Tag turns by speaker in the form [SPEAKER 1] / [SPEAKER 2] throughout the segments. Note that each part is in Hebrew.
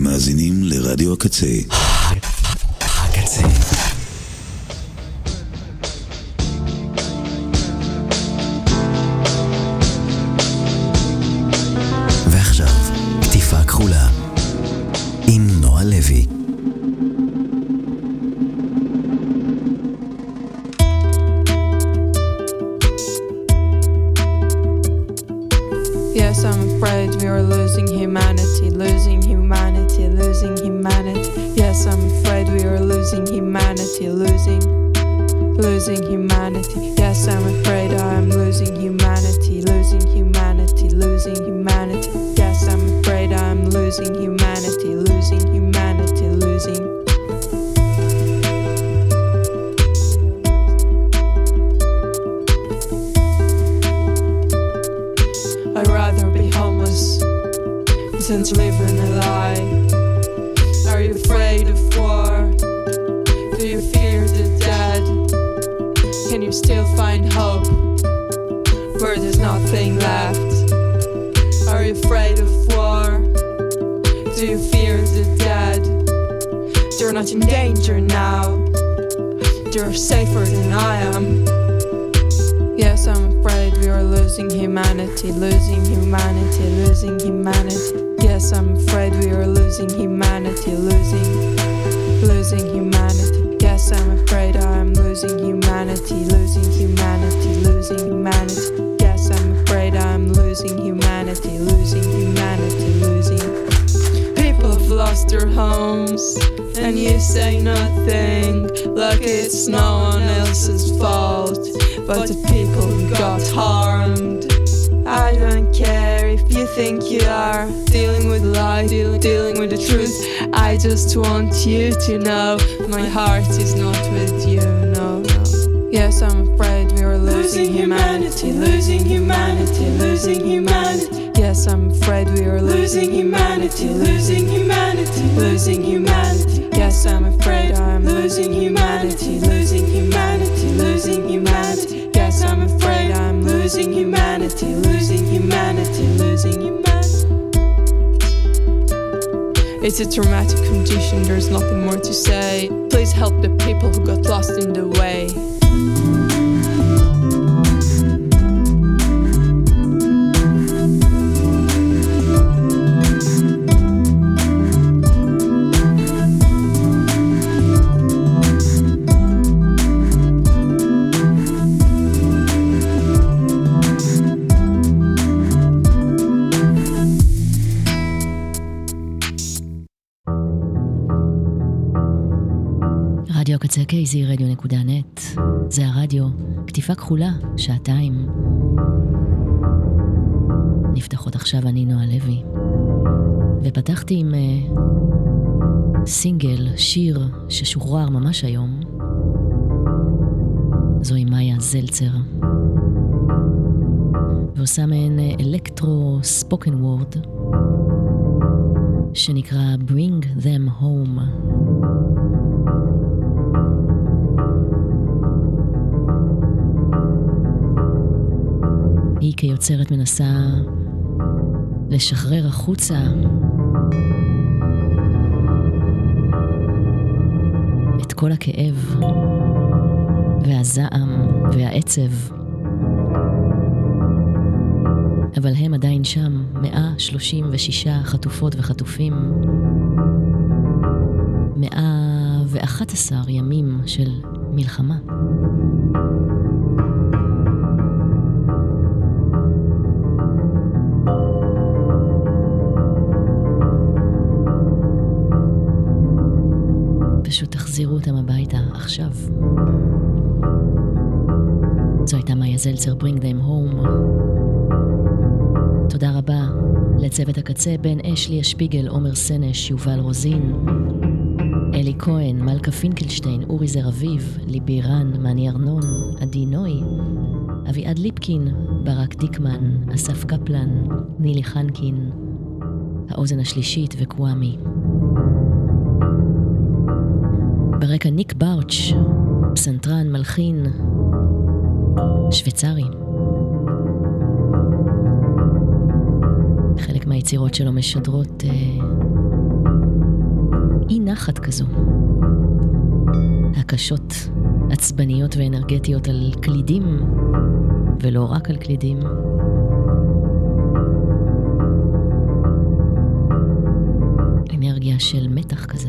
[SPEAKER 1] אתם מאזינים לרדיו הקצה.
[SPEAKER 2] הקצה.
[SPEAKER 3] כולה שעתיים. נפתחות עכשיו אני נועה לוי. ופתחתי עם uh, סינגל, שיר ששוחרר ממש היום. זוהי מאיה זלצר. ועושה מעין אלקטרו ספוקן וורד, שנקרא Bring Them Home. כיוצרת מנסה לשחרר החוצה את כל הכאב והזעם והעצב. אבל הם עדיין שם, 136 חטופות וחטופים. 111 ימים של מלחמה. זלצר, Bring Them Home. תודה רבה לצוות הקצה, בן אשלי אשפיגל, עומר סנש, יובל רוזין, אלי כהן, מלכה פינקלשטיין, אורי זר אביב, ליבי רן, מני ארנון, עדי נוי, אביעד ליפקין, ברק דיקמן, אסף קפלן, נילי חנקין, האוזן השלישית וקוואמי. ברקע ניק באוץ', פסנתרן, מלחין, שוויצרי. חלק מהיצירות שלו משדרות אה, אי נחת כזו. הקשות, עצבניות ואנרגטיות על קלידים, ולא רק על קלידים. אנרגיה של מתח כזה.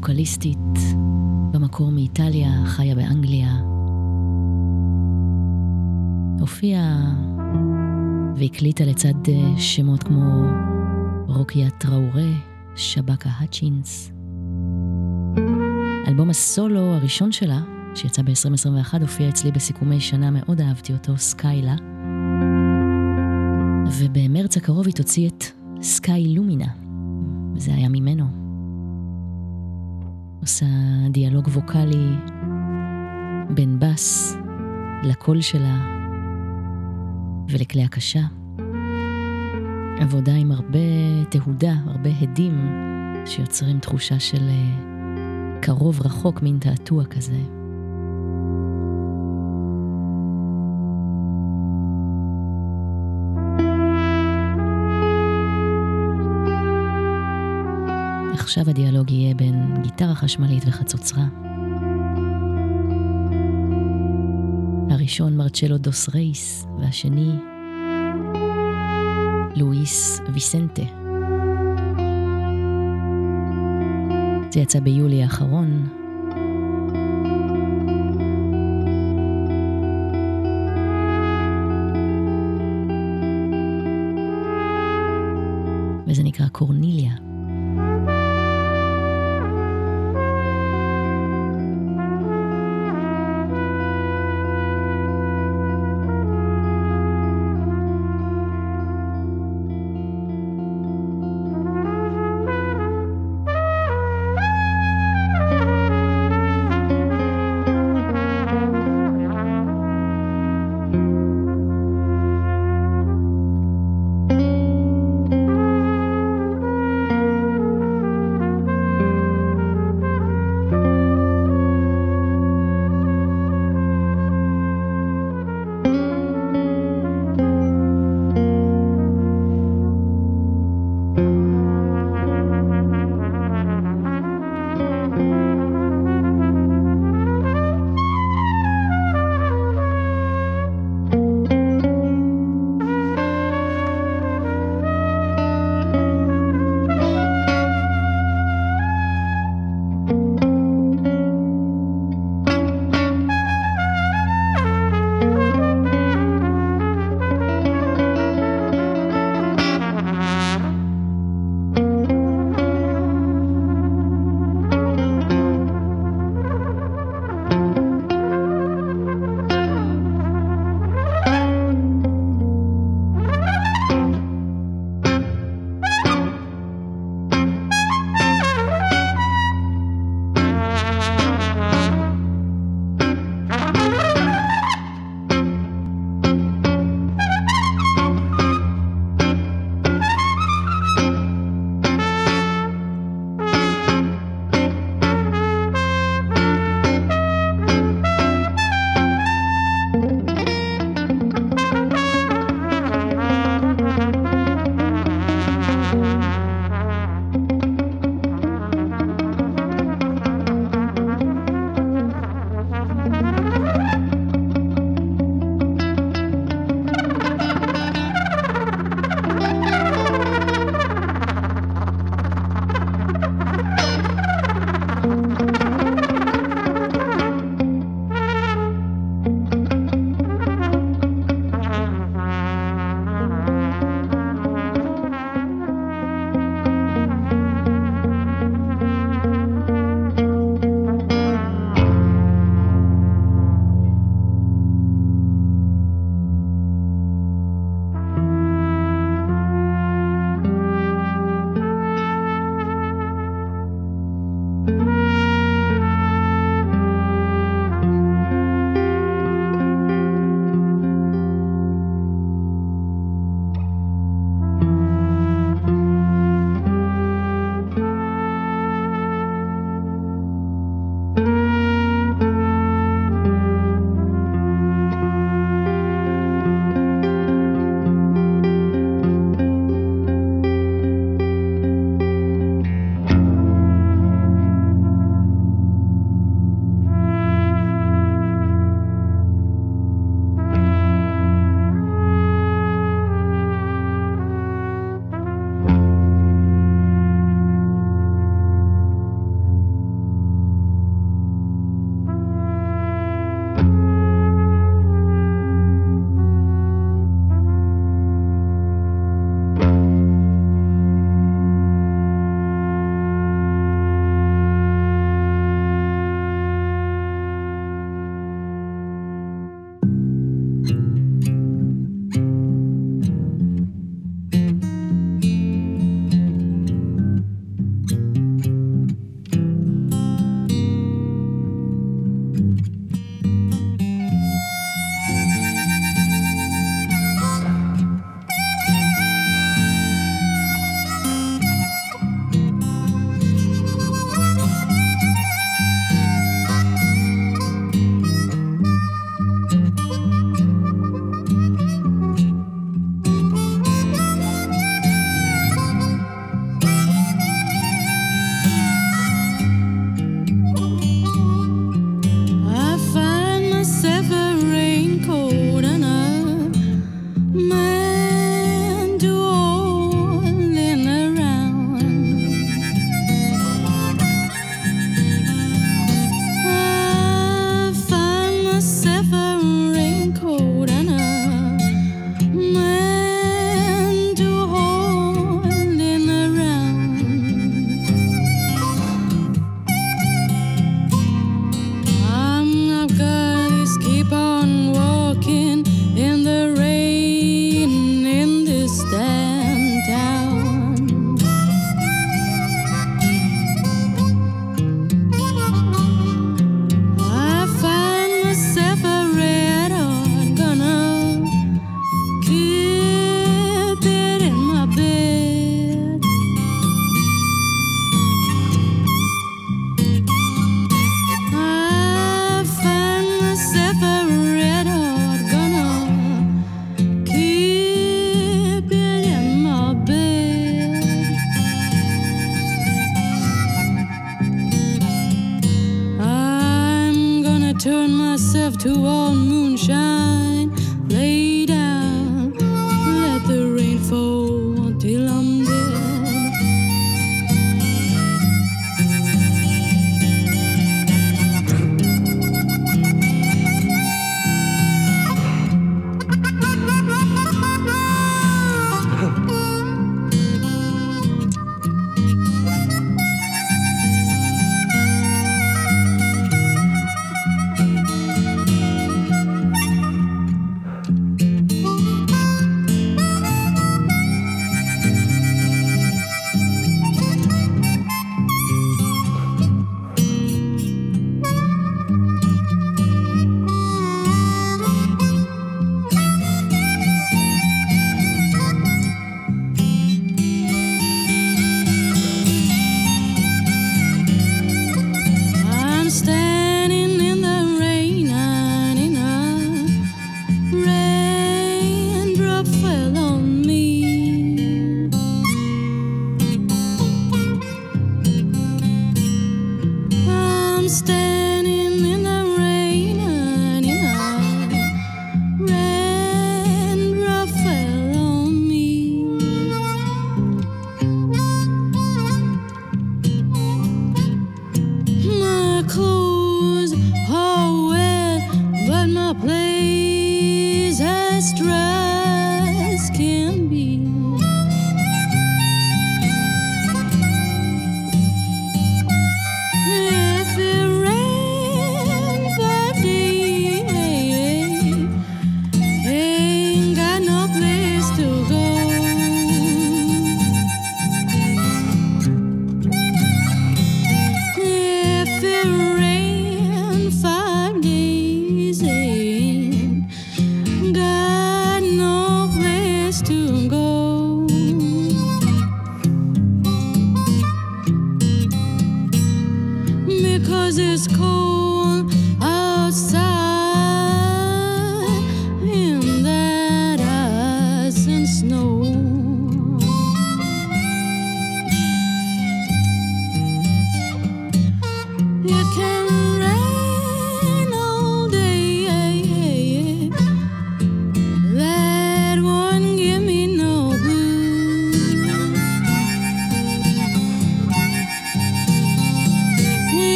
[SPEAKER 3] ווקליסטית, במקור מאיטליה, חיה באנגליה. הופיעה והקליטה לצד אה, שמות כמו רוקיה טראורה, שבקה האצ'ינס. אלבום הסולו הראשון שלה, שיצא ב-2021, הופיע אצלי בסיכומי שנה, מאוד אהבתי אותו, סקיילה. ובמרץ הקרוב היא תוציא את סקאי לומינה, וזה היה ממנו. עושה דיאלוג ווקאלי בין בס לקול שלה ולכלי הקשה. עבודה עם הרבה תהודה, הרבה הדים, שיוצרים תחושה של אה, קרוב רחוק, מין תעתוע כזה. עכשיו הדיאלוג יהיה בין גיטרה חשמלית וחצוצרה. הראשון מרצ'לו דוס רייס, והשני לואיס ויסנטה. זה יצא ביולי האחרון.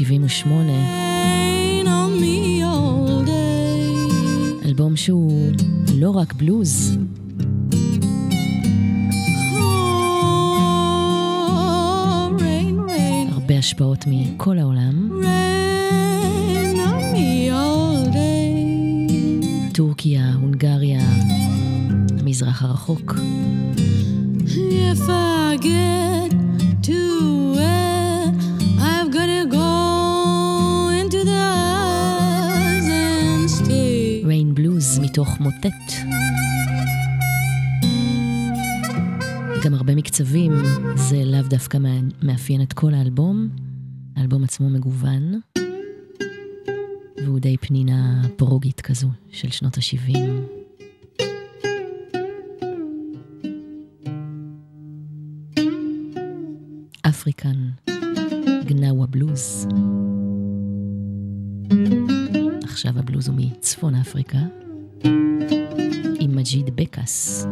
[SPEAKER 4] 1978.
[SPEAKER 3] אלבום שהוא לא רק בלוז. הרבה השפעות מכל העולם. טורקיה, הונגריה, המזרח הרחוק. קוורטט. גם הרבה מקצבים, זה לאו דווקא מאפיין את כל האלבום. האלבום עצמו מגוון, והוא די פנינה פרוגית כזו של שנות ה-70. אפריקן, גנאווה בלוז. עכשיו הבלוז הוא מצפון אפריקה,
[SPEAKER 5] Us.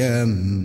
[SPEAKER 5] am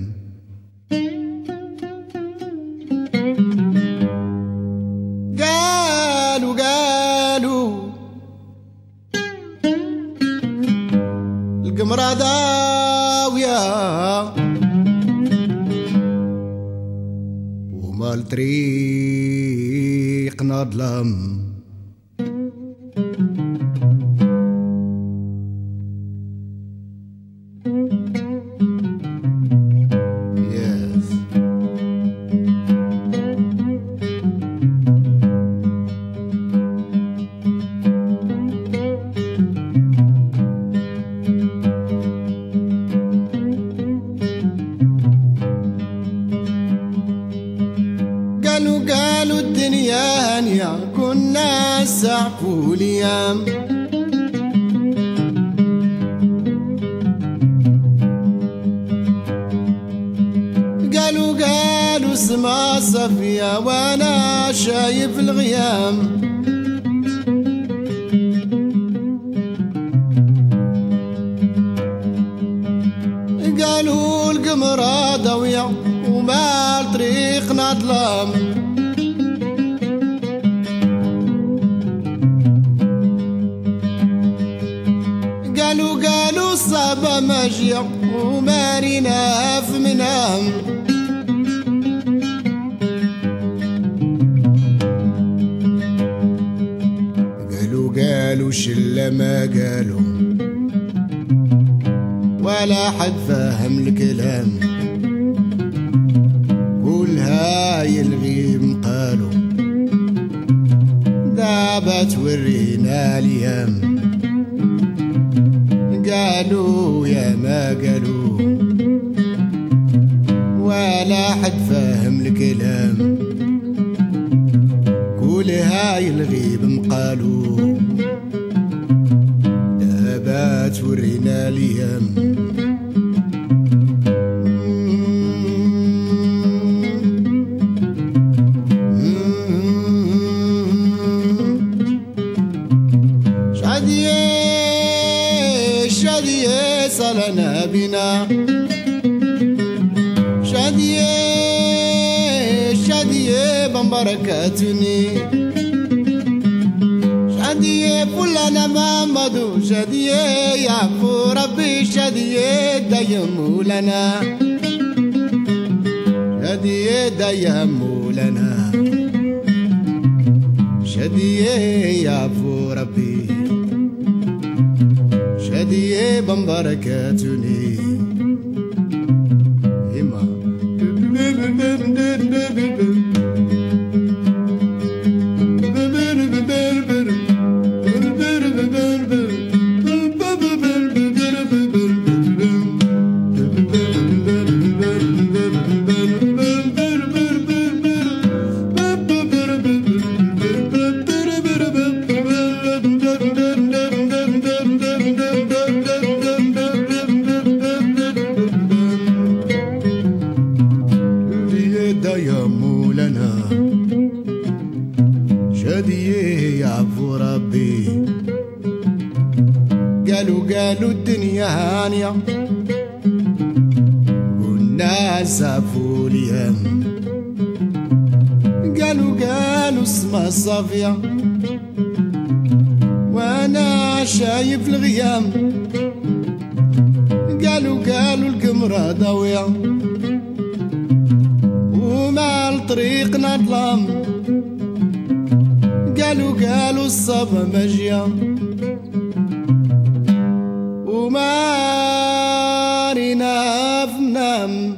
[SPEAKER 5] نافنام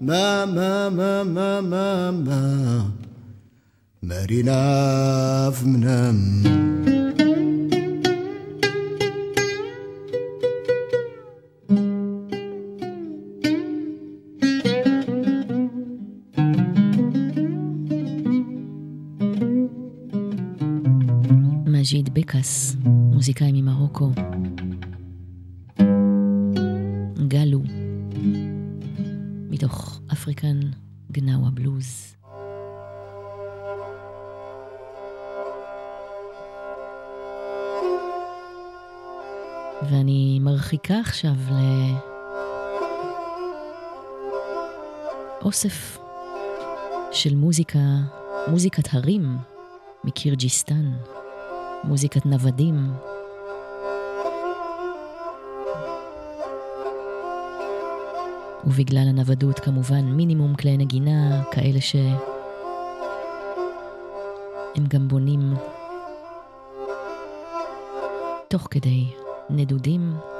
[SPEAKER 5] ما ما ما ما ما ما.
[SPEAKER 6] ماري نافنام مجيد بيكاس موسيقي من ماروكو מרחיקה עכשיו לאוסף של מוזיקה, מוזיקת הרים מקירג'יסטן, מוזיקת נוודים. ובגלל הנוודות כמובן מינימום כלי נגינה, כאלה שהם גם בונים תוך כדי נדודים.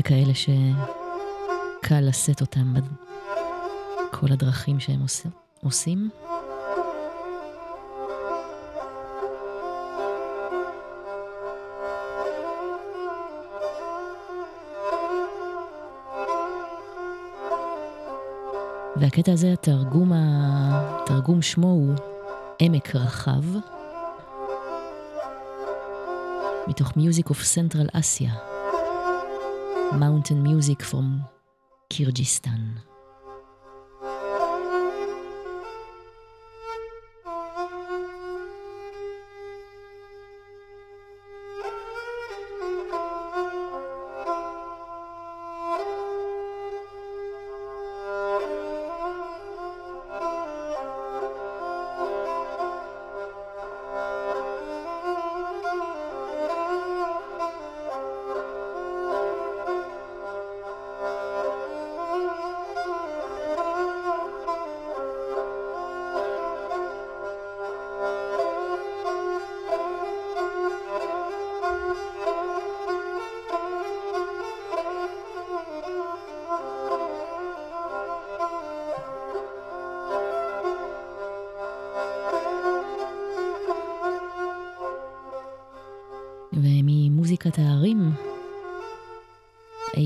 [SPEAKER 6] וכאלה שקל לשאת אותם בכל הדרכים שהם עושים. והקטע הזה, התרגום, התרגום שמו הוא עמק רחב, מתוך Music of Central Asia, mountain music from Kyrgyzstan.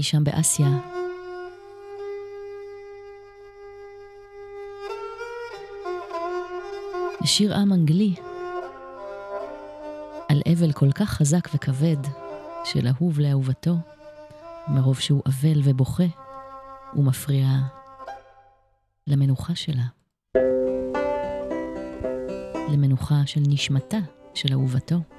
[SPEAKER 6] שם באסיה. שיר עם אנגלי על אבל כל כך חזק וכבד של אהוב לאהובתו, מרוב שהוא אבל ובוכה ומפריע למנוחה שלה, למנוחה של נשמתה של אהובתו.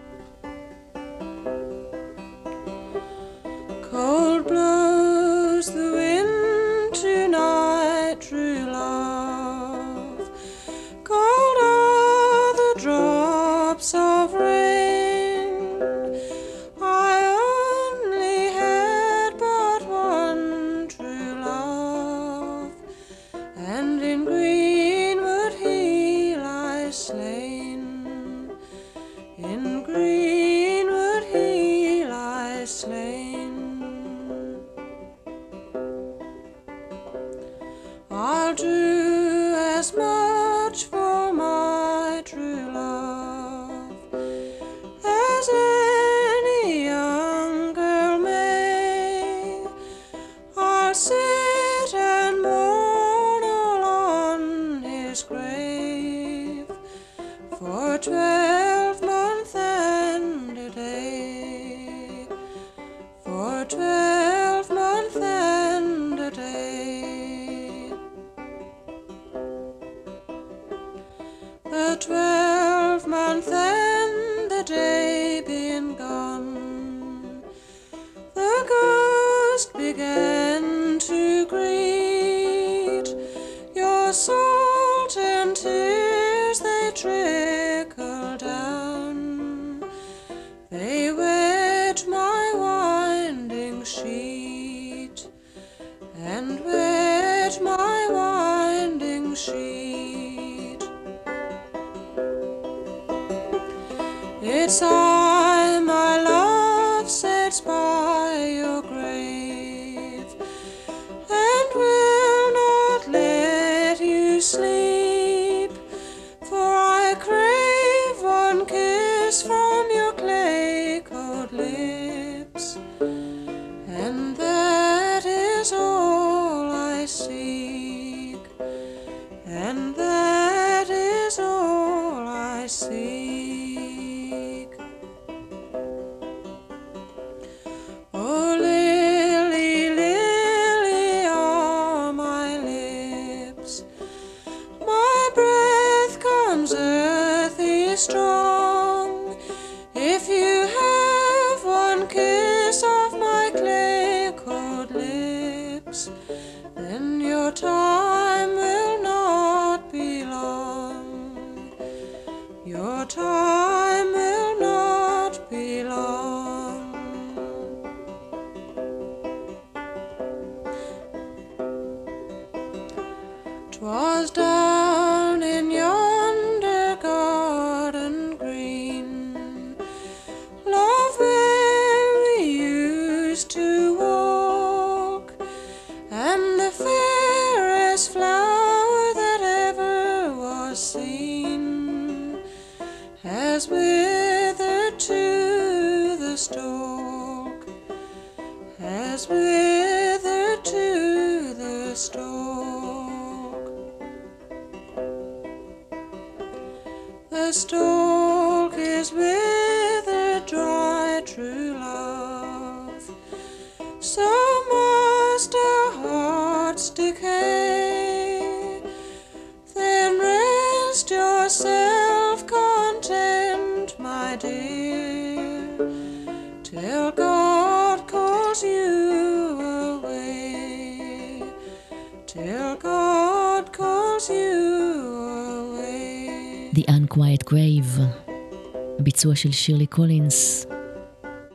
[SPEAKER 3] ביצוע של שירלי קולינס,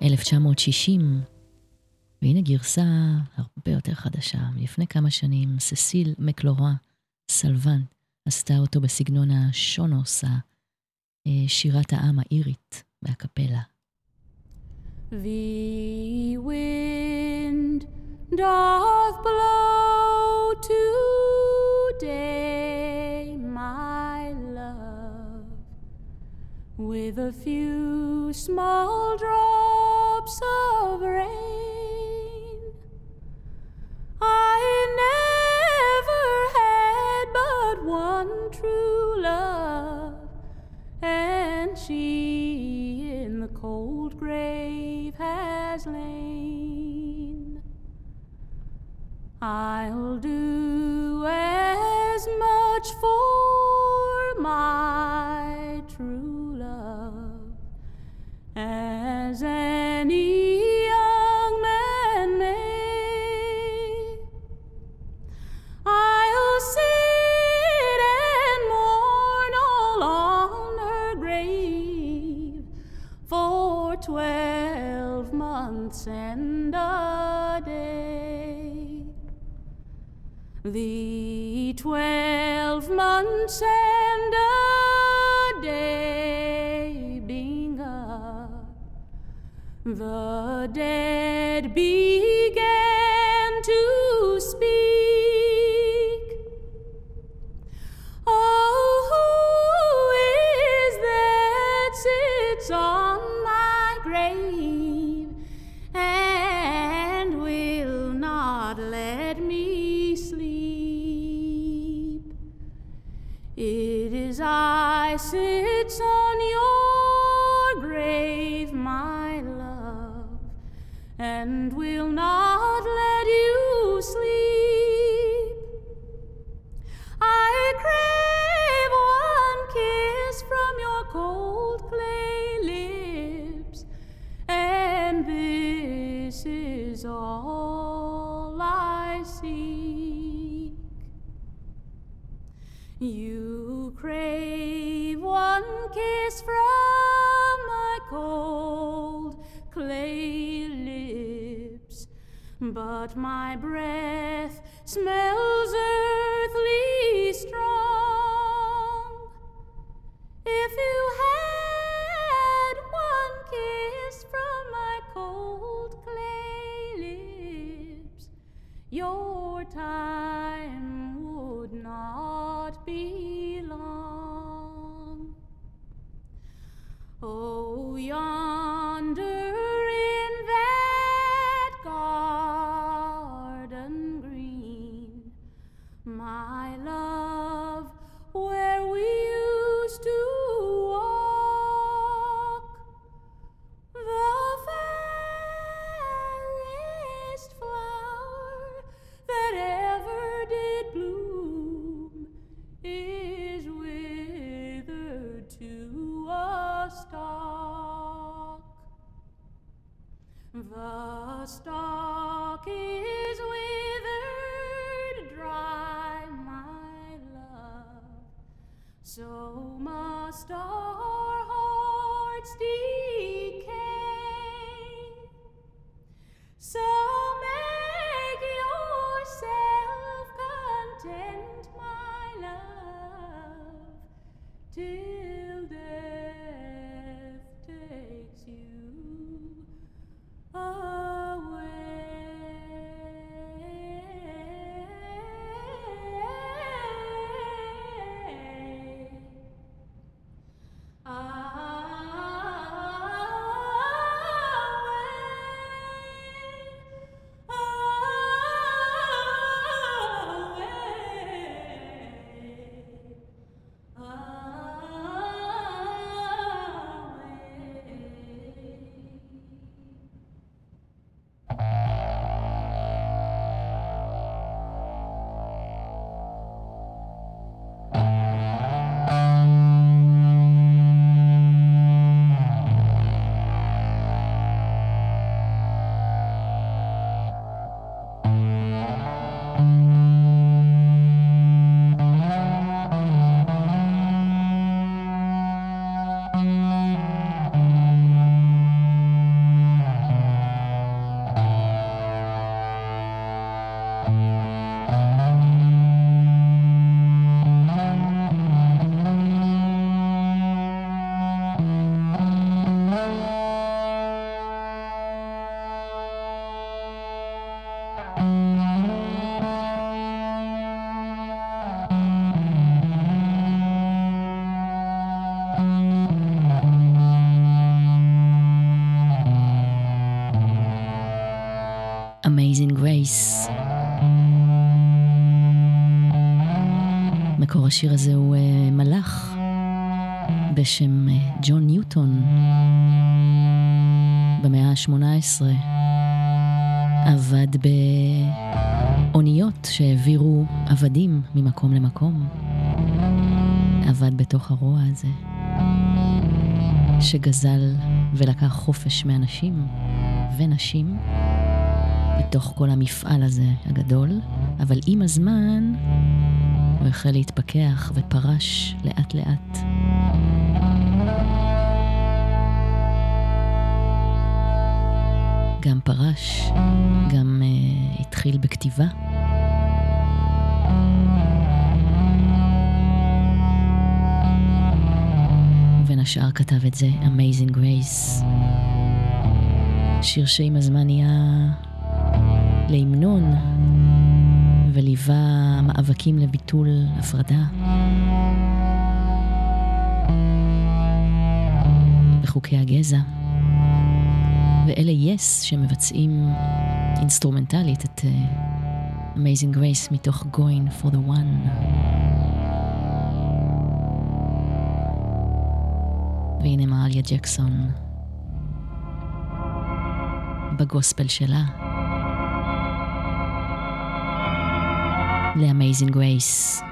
[SPEAKER 3] 1960. והנה גרסה הרבה יותר חדשה, מלפני כמה שנים, ססיל מקלורה סלוון עשתה אותו בסגנון השונוס, שירת העם האירית והקפלה.
[SPEAKER 4] The wind doth blow today. with a few small drops of rain. I never had but one true love, and she in the cold grave has lain. I'll do as much for. twelve months and a day. The twelve months and a day being up, the dead being. but my breath smells.
[SPEAKER 3] day. השיר הזה הוא uh, מלאך בשם uh, ג'ון ניוטון במאה ה-18. עבד באוניות שהעבירו עבדים ממקום למקום. עבד בתוך הרוע הזה, שגזל ולקח חופש מאנשים ונשים בתוך כל המפעל הזה הגדול, אבל עם הזמן הוא החל להתפכח ופרש לאט לאט. גם פרש, גם uh, התחיל בכתיבה. ובין השאר כתב את זה Amazing Grace. שיר שעם הזמן נהיה להמנון וליווה מאבקים לביטול הפרדה. בחוקי הגזע. ואלה יס yes שמבצעים אינסטרומנטלית את uh, Amazing Grace מתוך Going for the One. והנה מעליה ג'קסון בגוספל שלה. ל-Amazing Grace.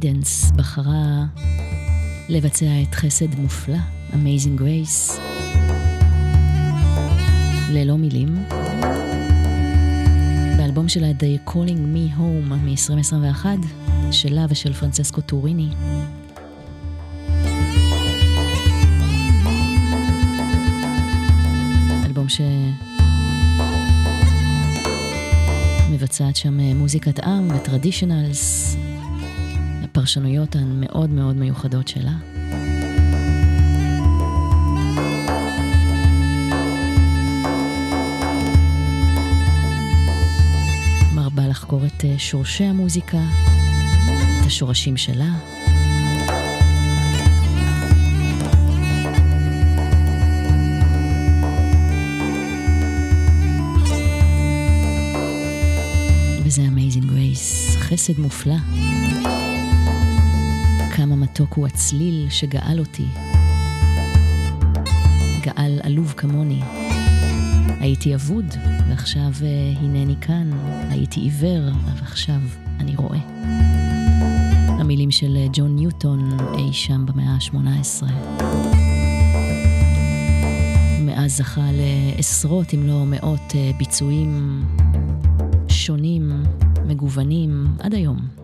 [SPEAKER 3] גידנס בחרה לבצע את חסד מופלא, Amazing Grace, ללא מילים. באלבום שלה The Calling Me Home מ-2021, שלה ושל פרנצסקו טוריני. אלבום ש... מבצעת שם מוזיקת עם וטרדישיונלס, הפרשנויות המאוד מאוד מיוחדות שלה. מרבה לחקור את אה, שורשי המוזיקה, את השורשים שלה. וזה Amazing Grace, חסד מופלא. מתוק הוא הצליל שגאל אותי. גאל עלוב כמוני. הייתי אבוד, ועכשיו uh, הנני כאן. הייתי עיוור, ועכשיו אני רואה. המילים של אה, ג'ון ניוטון אי שם במאה ה-18. מאז זכה לעשרות אם לא מאות אה, ביצועים שונים, מגוונים, עד היום.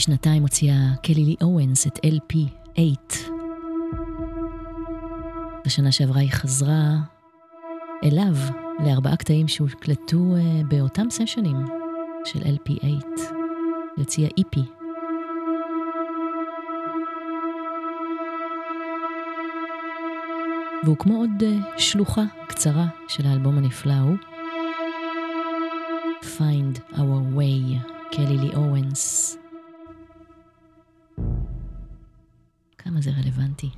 [SPEAKER 3] שנתיים הוציאה קלי לי אורנס את LP8. בשנה שעברה היא חזרה אליו לארבעה קטעים שהוקלטו אה, באותם סשנים של LP8. היא הוציאה EP. והוא כמו עוד אה, שלוחה קצרה של האלבום הנפלא ההוא. Find Our Way, קלי לי אורנס. כמה זה רלוונטי.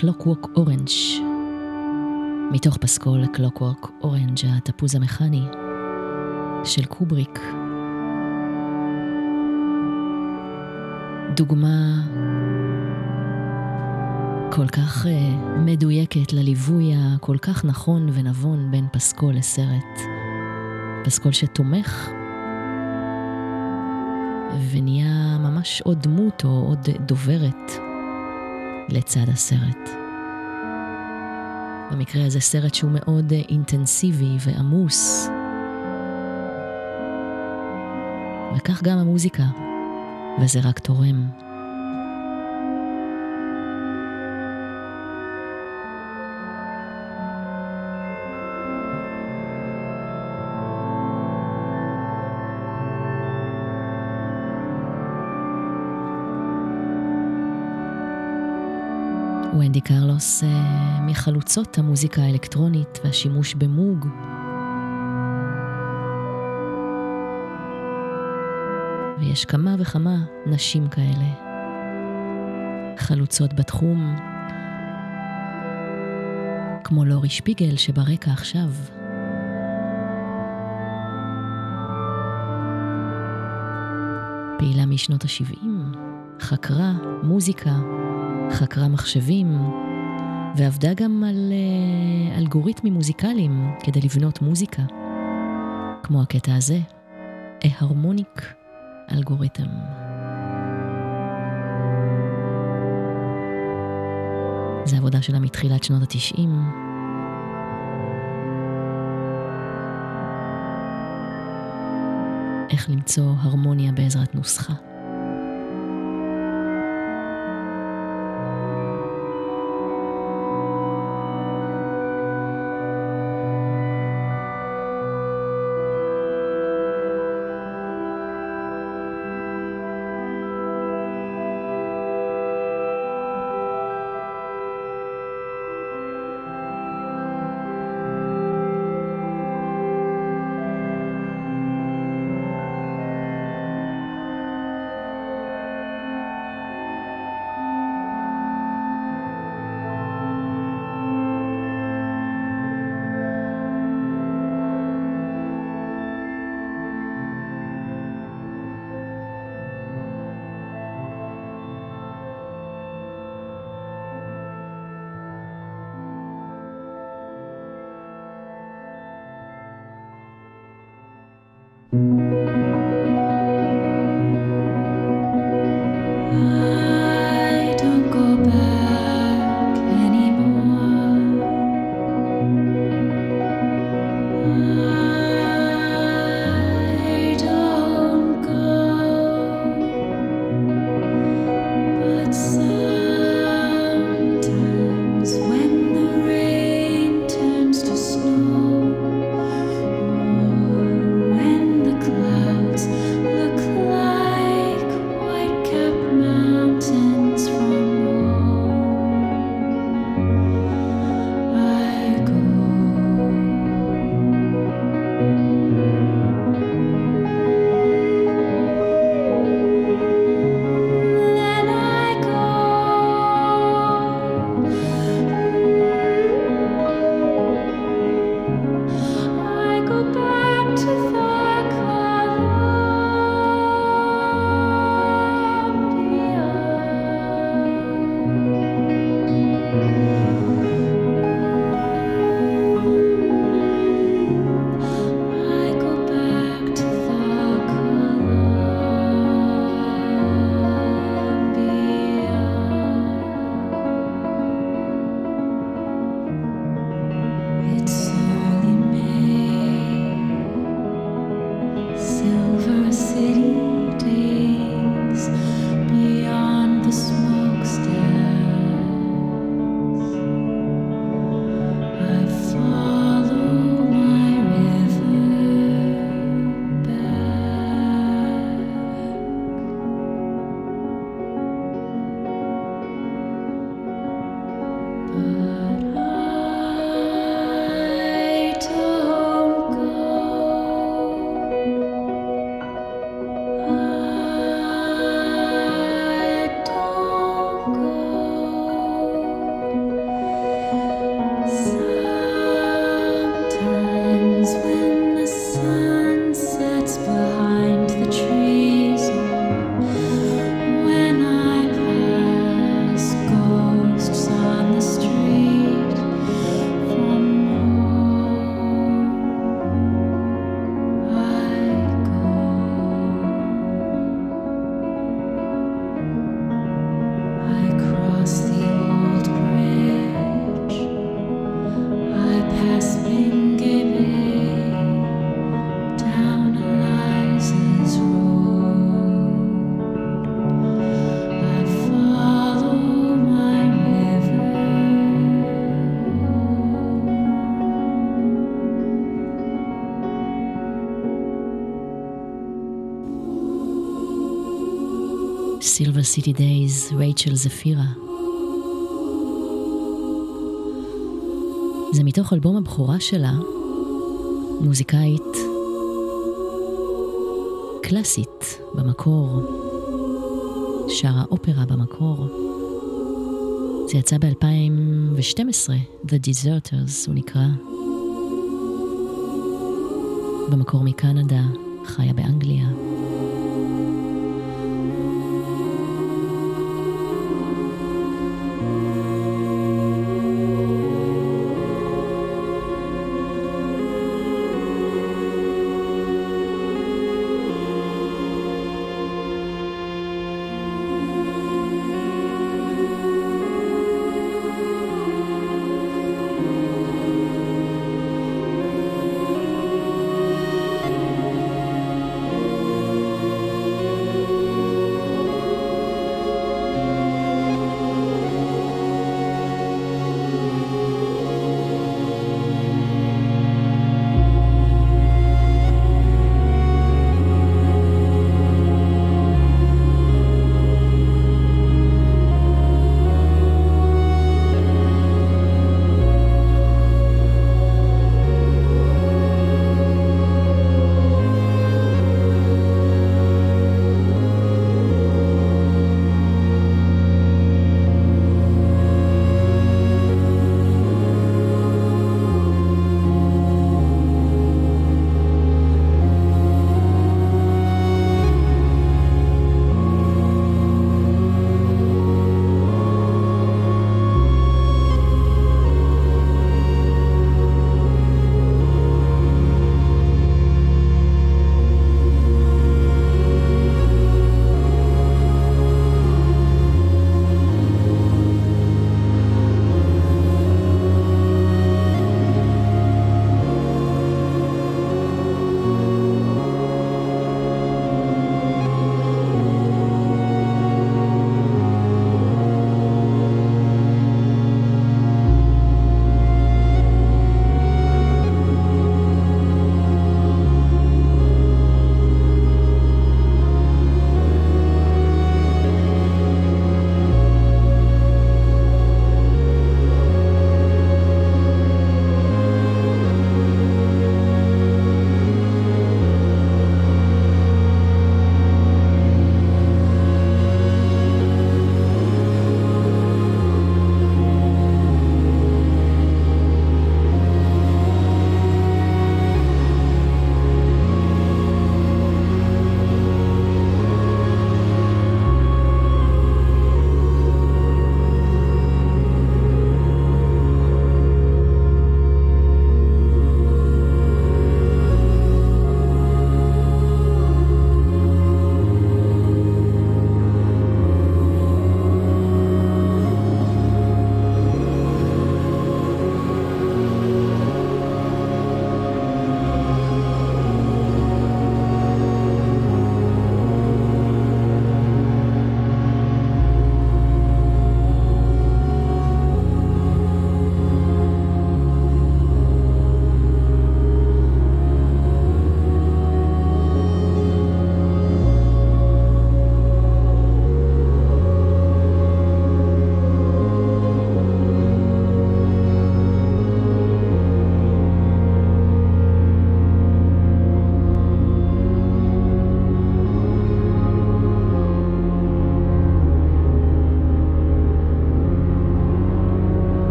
[SPEAKER 3] Clockwork Orange, מתוך פסקול ה-Clockwork Orange, התפוז המכני, של קובריק. דוגמה כל כך uh, מדויקת לליווי הכל כך נכון ונבון בין פסקול לסרט. פסקול שתומך ונהיה ממש עוד דמות או עוד דוברת לצד הסרט. במקרה הזה סרט שהוא מאוד uh, אינטנסיבי ועמוס. וכך גם המוזיקה, וזה רק תורם. ונדי קרלוס אה, מחלוצות המוזיקה האלקטרונית והשימוש במוג. ויש כמה וכמה נשים כאלה, חלוצות בתחום, כמו לורי שפיגל שברקע עכשיו. פעילה משנות ה-70, חקרה מוזיקה, חקרה מחשבים, ועבדה גם על uh, אלגוריתמים מוזיקליים כדי לבנות מוזיקה, כמו הקטע הזה, A Harmonic Algorithm. זו עבודה שלה מתחילת שנות התשעים. איך למצוא הרמוניה בעזרת נוסחה. סיטי דייז, רייצ'ל זפירה. זה מתוך אלבום הבכורה שלה, מוזיקאית קלאסית במקור, שרה אופרה במקור. זה יצא ב-2012, The Deserters הוא נקרא. במקור מקנדה, חיה באנגליה.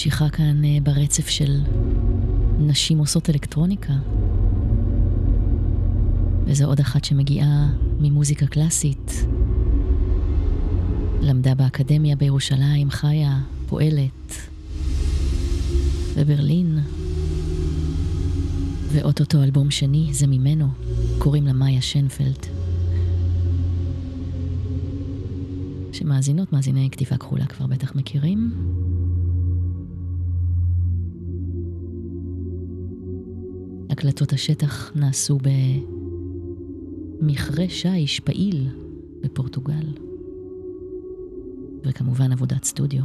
[SPEAKER 3] ממשיכה כאן אה, ברצף של נשים עושות אלקטרוניקה. וזו עוד אחת שמגיעה ממוזיקה קלאסית. למדה באקדמיה בירושלים, חיה, פועלת. בברלין. ואו-טו-טו אלבום שני, זה ממנו, קוראים לה מאיה שנפלד. שמאזינות, מאזיני כתיבה כחולה כבר בטח מכירים. הקלטות השטח נעשו במכרה שיש פעיל בפורטוגל, וכמובן עבודת סטודיו.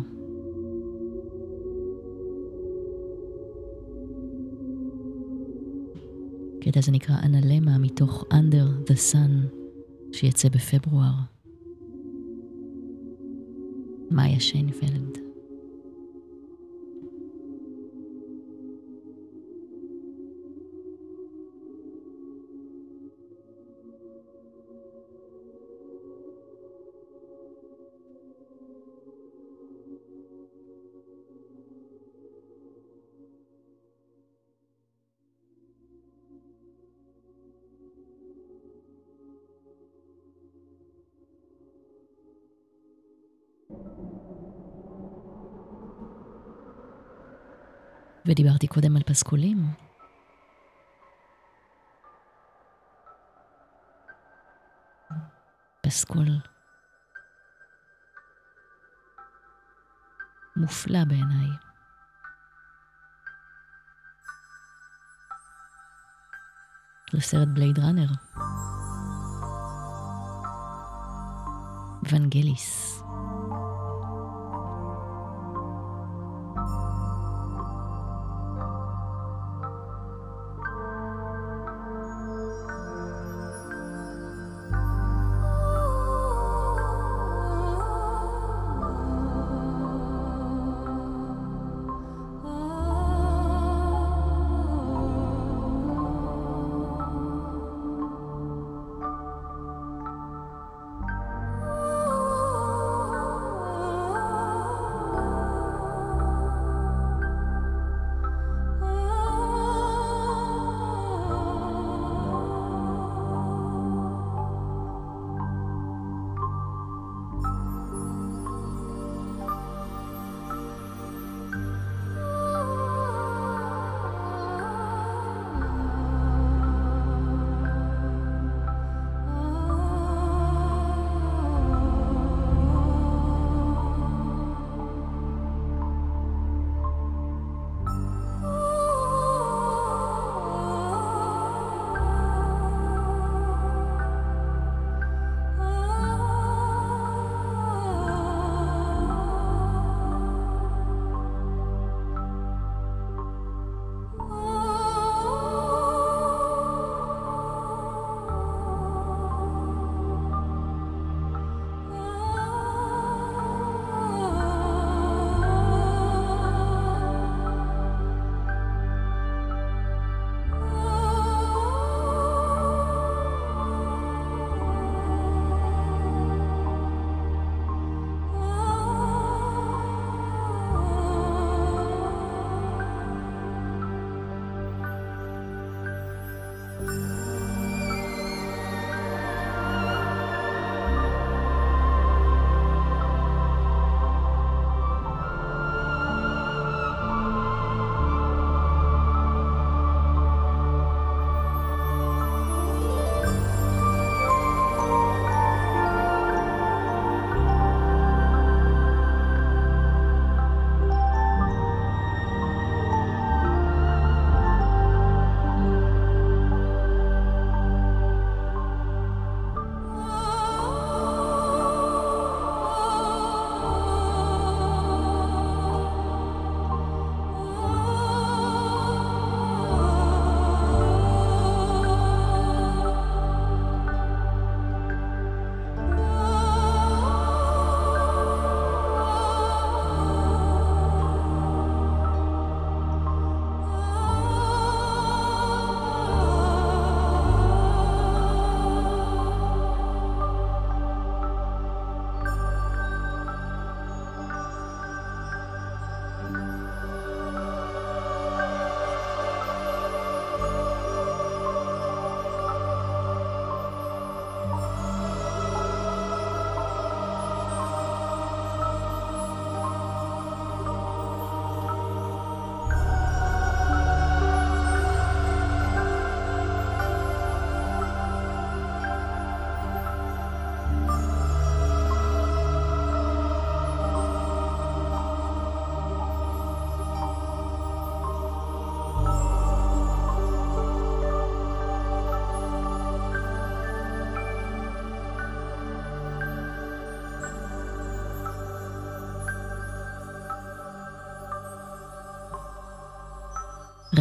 [SPEAKER 3] הקטע הזה נקרא אנלמה מתוך Under the Sun, שיצא בפברואר. מאיה שיינפלד. ודיברתי קודם על פסקולים. פסקול מופלא בעיניי. לסרט בלייד ראנר. ונגליס.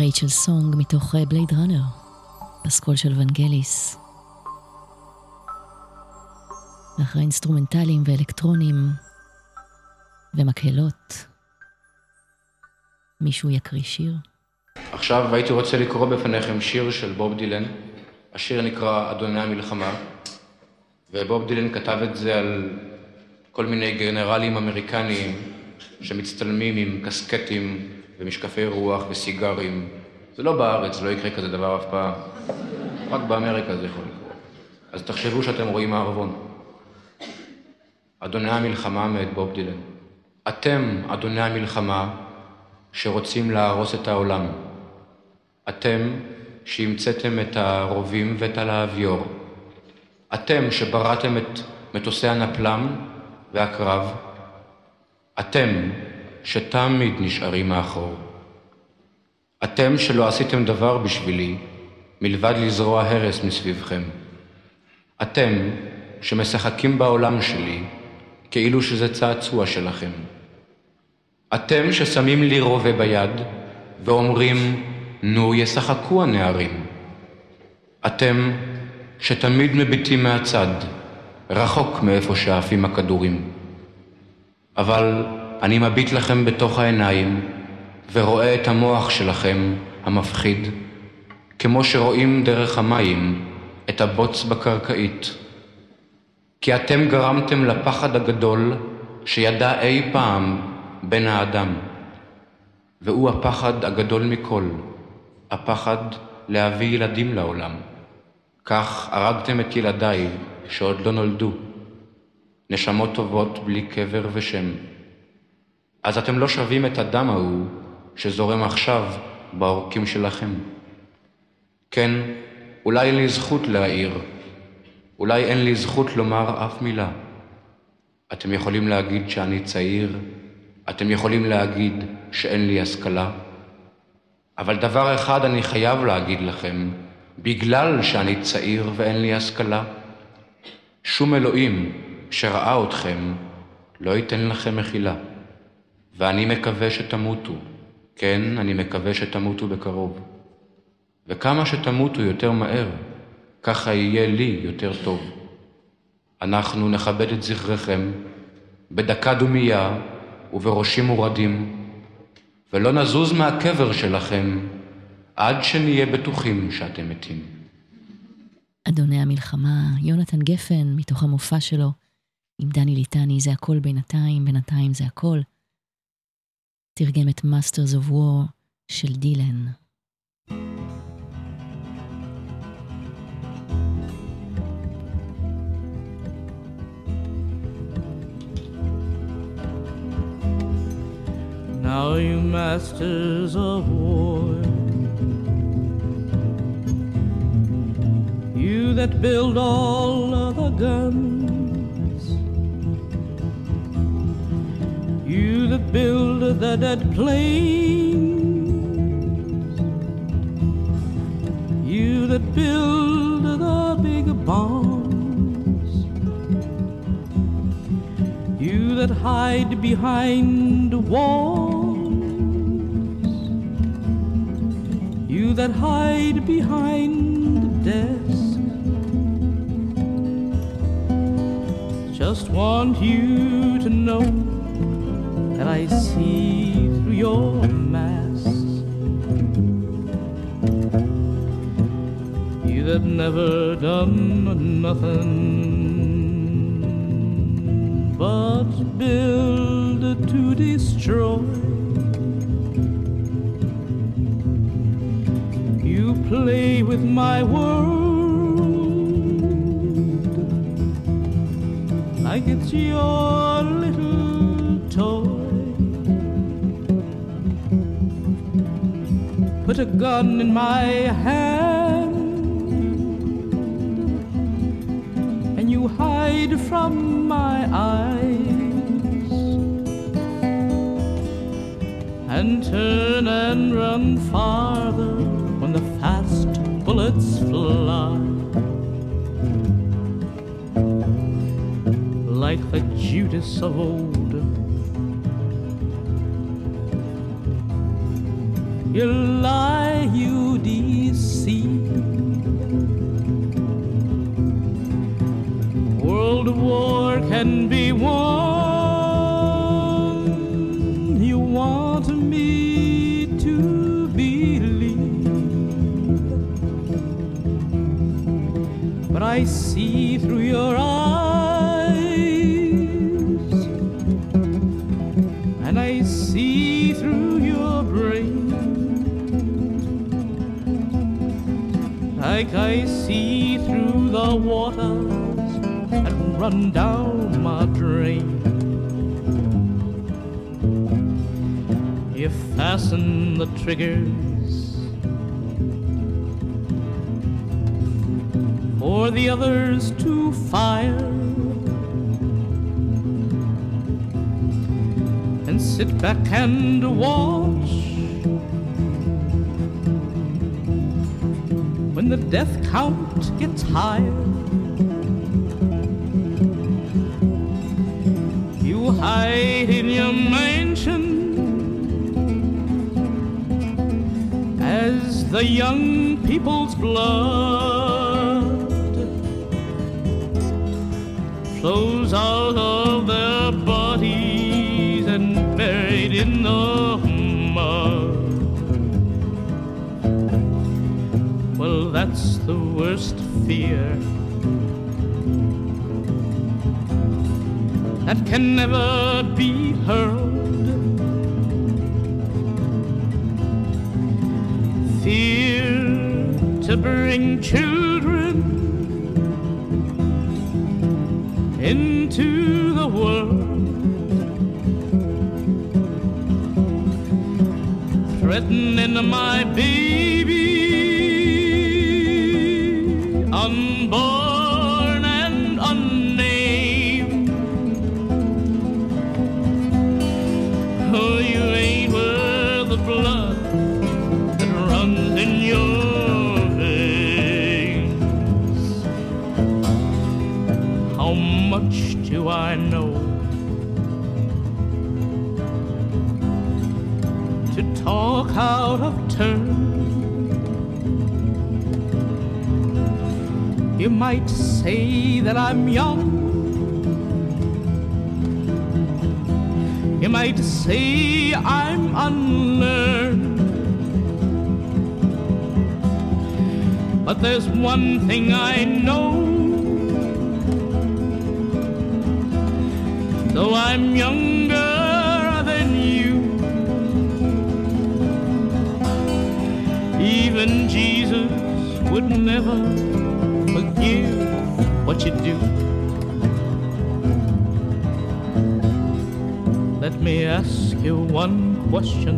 [SPEAKER 3] Rachel's Song מתוך Blade Runner, פסקול של ונגליס. ואחרי אינסטרומנטלים ואלקטרונים ומקהלות, מישהו יקריא שיר?
[SPEAKER 7] עכשיו הייתי רוצה לקרוא בפניכם שיר של בוב דילן. השיר נקרא אדוני המלחמה, ובוב דילן כתב את זה על כל מיני גנרלים אמריקניים שמצטלמים עם קסקטים ומשקפי רוח וסיגרים. זה לא בארץ, לא יקרה כזה דבר אף פעם. רק באמריקה זה יכול לקרות. אז תחשבו שאתם רואים מערבון. אדוני המלחמה מאת בוב דילן. אתם, אדוני המלחמה, שרוצים להרוס את העולם. אתם שהמצאתם את הרובים ואת הלהביור. אתם שבראתם את מטוסי הנפלם והקרב. אתם שתמיד נשארים מאחור. אתם שלא עשיתם דבר בשבילי, מלבד לזרוע הרס מסביבכם. אתם שמשחקים בעולם שלי, כאילו שזה צעצוע שלכם. אתם ששמים לי רובה ביד ואומרים, נו, ישחקו הנערים. אתם שתמיד מביטים מהצד, רחוק מאיפה שעפים הכדורים. אבל אני מביט לכם בתוך העיניים ורואה את המוח שלכם, המפחיד, כמו שרואים דרך המים את הבוץ בקרקעית. כי אתם גרמתם לפחד הגדול שידע אי פעם בן האדם, והוא הפחד הגדול מכל, הפחד להביא ילדים לעולם. כך הרגתם את ילדיי שעוד לא נולדו, נשמות טובות בלי קבר ושם. אז אתם לא שווים את הדם ההוא שזורם עכשיו בעורקים שלכם. כן, אולי אין לי זכות להעיר, אולי אין לי זכות לומר אף מילה. אתם יכולים להגיד שאני צעיר, אתם יכולים להגיד שאין לי השכלה, אבל דבר אחד אני חייב להגיד לכם, בגלל שאני צעיר ואין לי השכלה, שום אלוהים שראה אתכם לא ייתן לכם מחילה, ואני מקווה שתמותו, כן, אני מקווה שתמותו בקרוב. וכמה שתמותו יותר מהר, ככה יהיה לי יותר טוב. אנחנו נכבד את זכרכם בדקה דומייה ובראשים מורדים, ולא נזוז מהקבר שלכם עד שנהיה בטוחים שאתם מתים.
[SPEAKER 3] אדוני המלחמה, יונתן גפן, מתוך המופע שלו, עם דני ליטני, זה הכל בינתיים, בינתיים זה הכל. תרגם את Masters of War של דילן.
[SPEAKER 8] Now, you masters of war, you that build all of the guns, you that build the dead planes, you that build the big bombs, you that hide behind walls. You that hide behind the desk. Just want you to know that I see through your mask. You that never done nothing but build to destroy. You play with my world like it's your A gun in my hand and you hide from my eyes and turn and run farther when the fast bullets fly. Like the Judas of old. You lie, you deceive. World war can be won. Run down my drain. You fasten the triggers for the others to fire. And sit back and watch when the death count gets higher. Hide in your mansion as the young people's blood flows out of their bodies and buried in the mud. Well, that's the worst fear that can never be heard. Fear to bring children into the world. Threatening my baby, out of turn. You might say that I'm young. You might say I'm unlearned. But there's one thing I know. Though I'm younger would never forgive what you do. Let me ask you one question.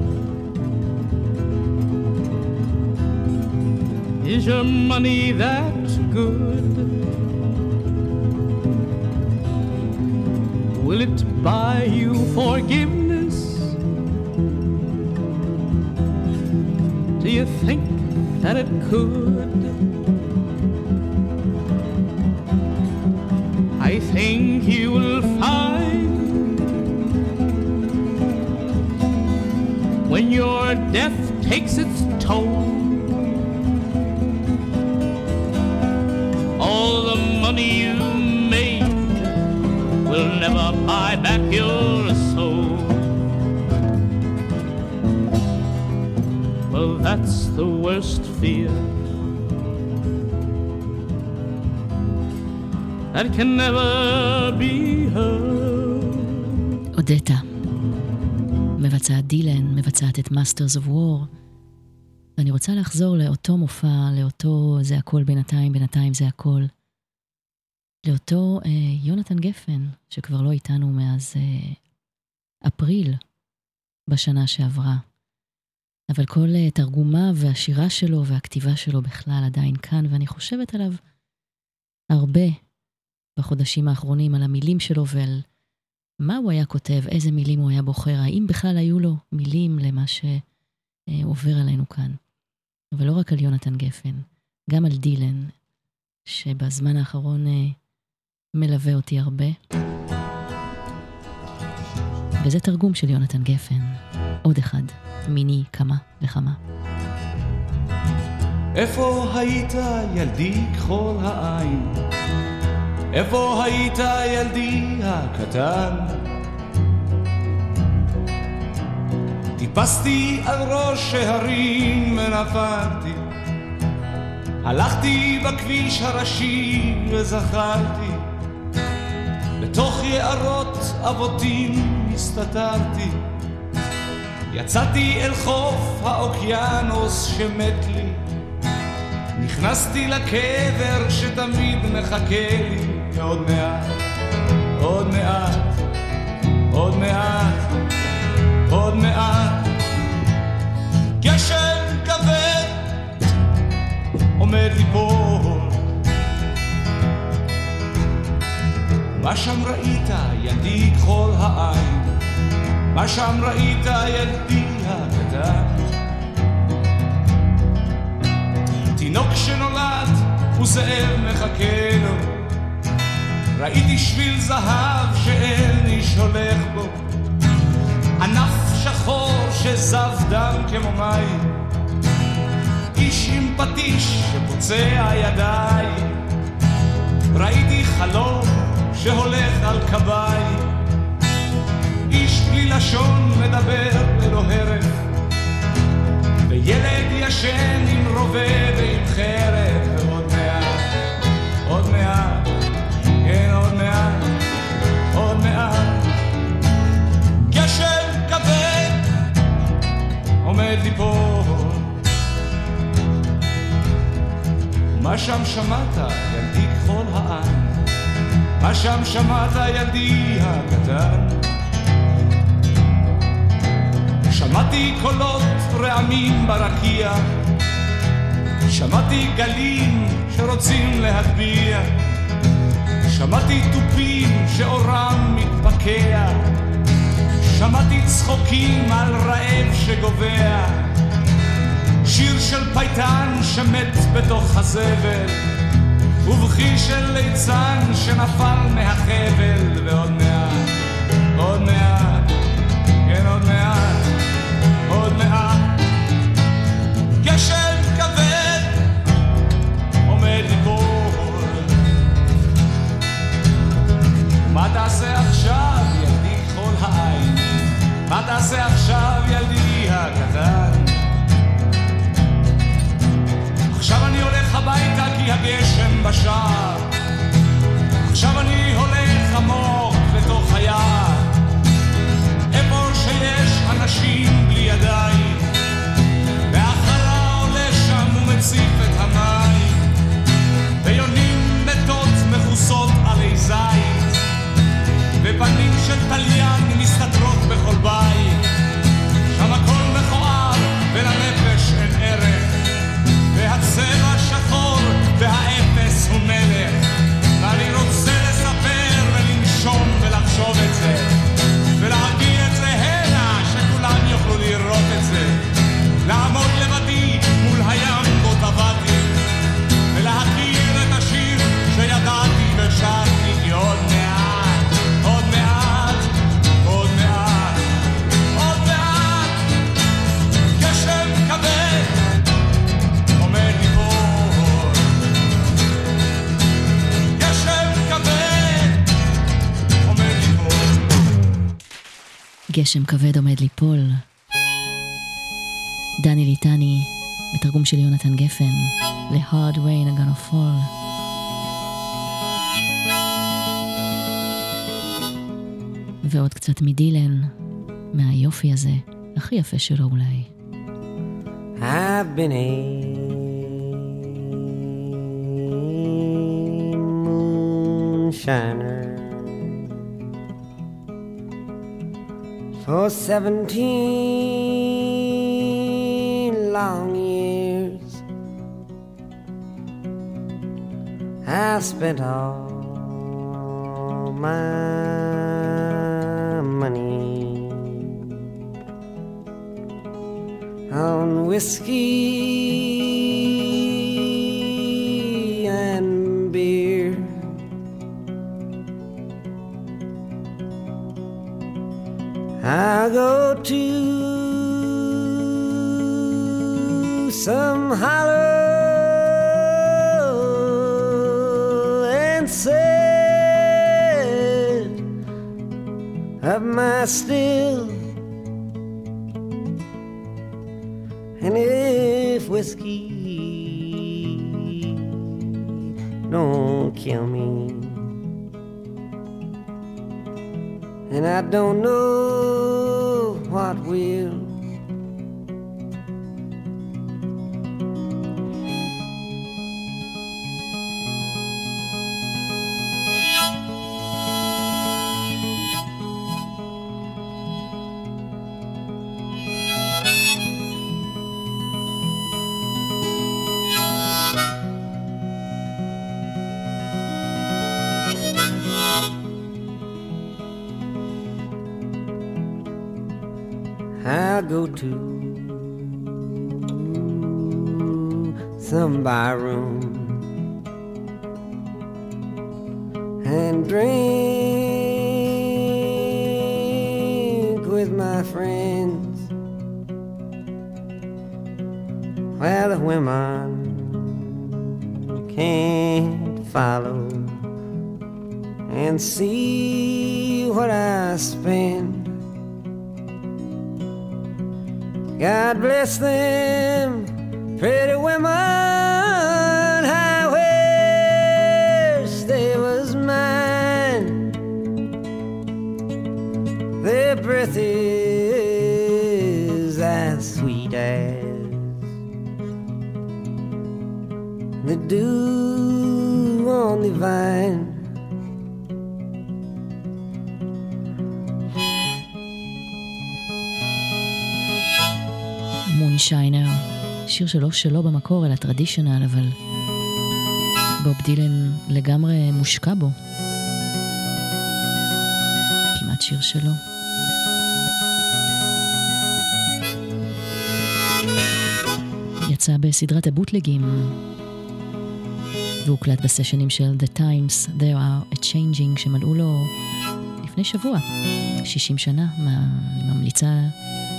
[SPEAKER 8] Is your money that good? Will it buy you forgiveness? Do you think that it could? I think you will find when your death takes its toll. All the money you made will never buy back your soul. Well, that's the worst fear that can never be heard.
[SPEAKER 3] אודטה. מבצעת דילן, מבצעת את Masters of War. ואני רוצה לחזור לאותו מופע, לאותו זה הכל בינתיים, בינתיים זה הכל. לאותו אה, יונתן גפן, שכבר לא איתנו מאז אה, אפריל בשנה שעברה. אבל כל אה, תרגומה והשירה שלו והכתיבה שלו בכלל עדיין כאן, ואני חושבת עליו הרבה בחודשים האחרונים, על המילים שלו ועל מה הוא היה כותב, איזה מילים הוא היה בוחר, האם בכלל היו לו מילים למה שעובר עלינו כאן. אבל לא רק על יונתן גפן, גם על דילן, שבזמן האחרון אה, מלווה אותי הרבה. וזה תרגום של יונתן גפן, עוד אחד, מיני כמה וכמה.
[SPEAKER 9] איפה היית ילדי כחול העין? איפה היית ילדי הקטן? טיפסתי על ראש ההרים ונפלתי. הלכתי בכביש הראשי וזכרתי בתוך יערות אבותים הסתתרתי. יצאתי אל חוף האוקיינוס שמת לי. נכנסתי לקבר שתמיד מחכה לי ועוד מעט, עוד מעט, עוד מעט, עוד מעט. גשם כבד עומד ליפול. מה שם ראית? ילדי כחול העין? מה שם ראית? ילדי הקטן? תינוק שנולד וזאב מחכה לו ראיתי שביל זהב שאין איש הולך בו. ענף שחור שזב דם כמו מים. איש עם פטיש שפוצע ידיים ראיתי חלום שהולך על קביים איש בלי לשון מדבר ללא הרף. וילד ישן עם רובה ועם חרב עומד ליפול מה שם שמעת, ילדי כחול העין? מה שם שמעת, ילדי הקטן? שמעתי קולות רעמים ברקיע, שמעתי גלים שרוצים להטביע, שמעתי תופים שאורם מתפקע, שמעתי צחוקים על רעב שגובע, שיר של פייטן שמת בתוך הזבל, ובכי של ליצן שנפל מהחבל, ועוד מעט, עוד מעט, כן עוד מעט, עוד מעט. גשם כבד עומד ליפול. מה תעשה עכשיו, תעשה עכשיו, ילדי הקטן? עכשיו אני הולך הביתה כי הגשם בשער. עכשיו אני הולך עמוק לתוך היער. איפה שיש אנשים בלי ידיים. והחלה עולה שם ומציף את המים. של תליין מסתתרות בכל בית. שם הכל מכוער ולנפש אין ערך. והצבע גשם כבד עומד ליפול.
[SPEAKER 3] דני ליטני, בתרגום של יונתן גפן, ל-hard rain are gonna fall. ועוד קצת מדילן, מהיופי הזה, הכי יפה שלו אולי.
[SPEAKER 10] I've been a moonshiner for seventeen long years. I've spent all my money on whiskey I go to some hollow and set up my still. And if whiskey don't kill me. And I don't know what will. I'll go to some bar room and drink with my friends. Well, the women can't follow and see what I spend. God bless them, pretty women. I wish they was mine. Their breath is as sweet as the dew on the vine.
[SPEAKER 3] מונשיינר, שיר שלא שלו במקור אלא טרדישיונל, אבל בוב דילן לגמרי מושקע בו. כמעט שיר שלו. יצא בסדרת הבוטלגים והוקלט בסשנים של The Times, There are a Changing, שמלאו לו לפני שבוע, 60 שנה, מה, אני ממליצה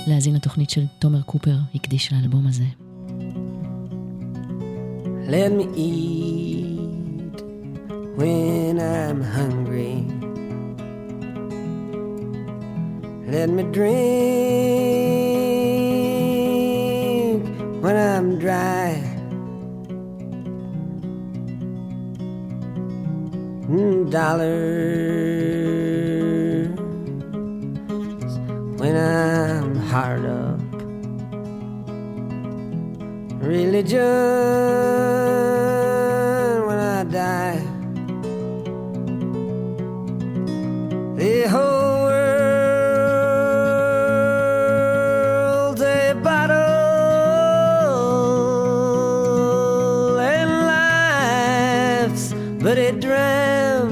[SPEAKER 3] להאזין לתוכנית של תומר קופר, הקדיש לאלבום הזה.
[SPEAKER 10] Let me eat when I'm hungry. Let me drink when I'm dry. Mm, dollars when I'm hard up. Religion when I die. The whole world's a bottle and life's but a dram.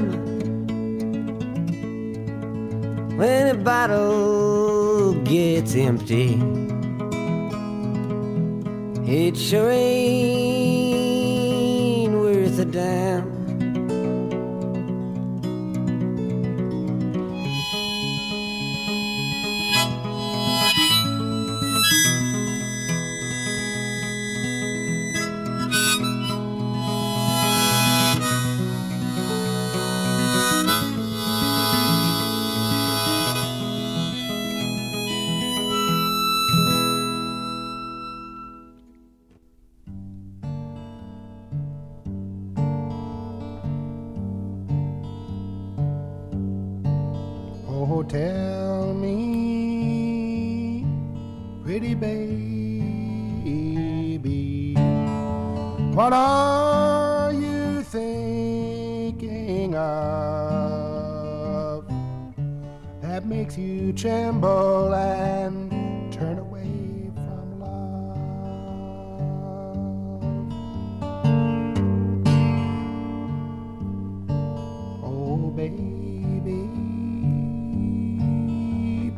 [SPEAKER 10] When a bottle gets empty. It sure ain't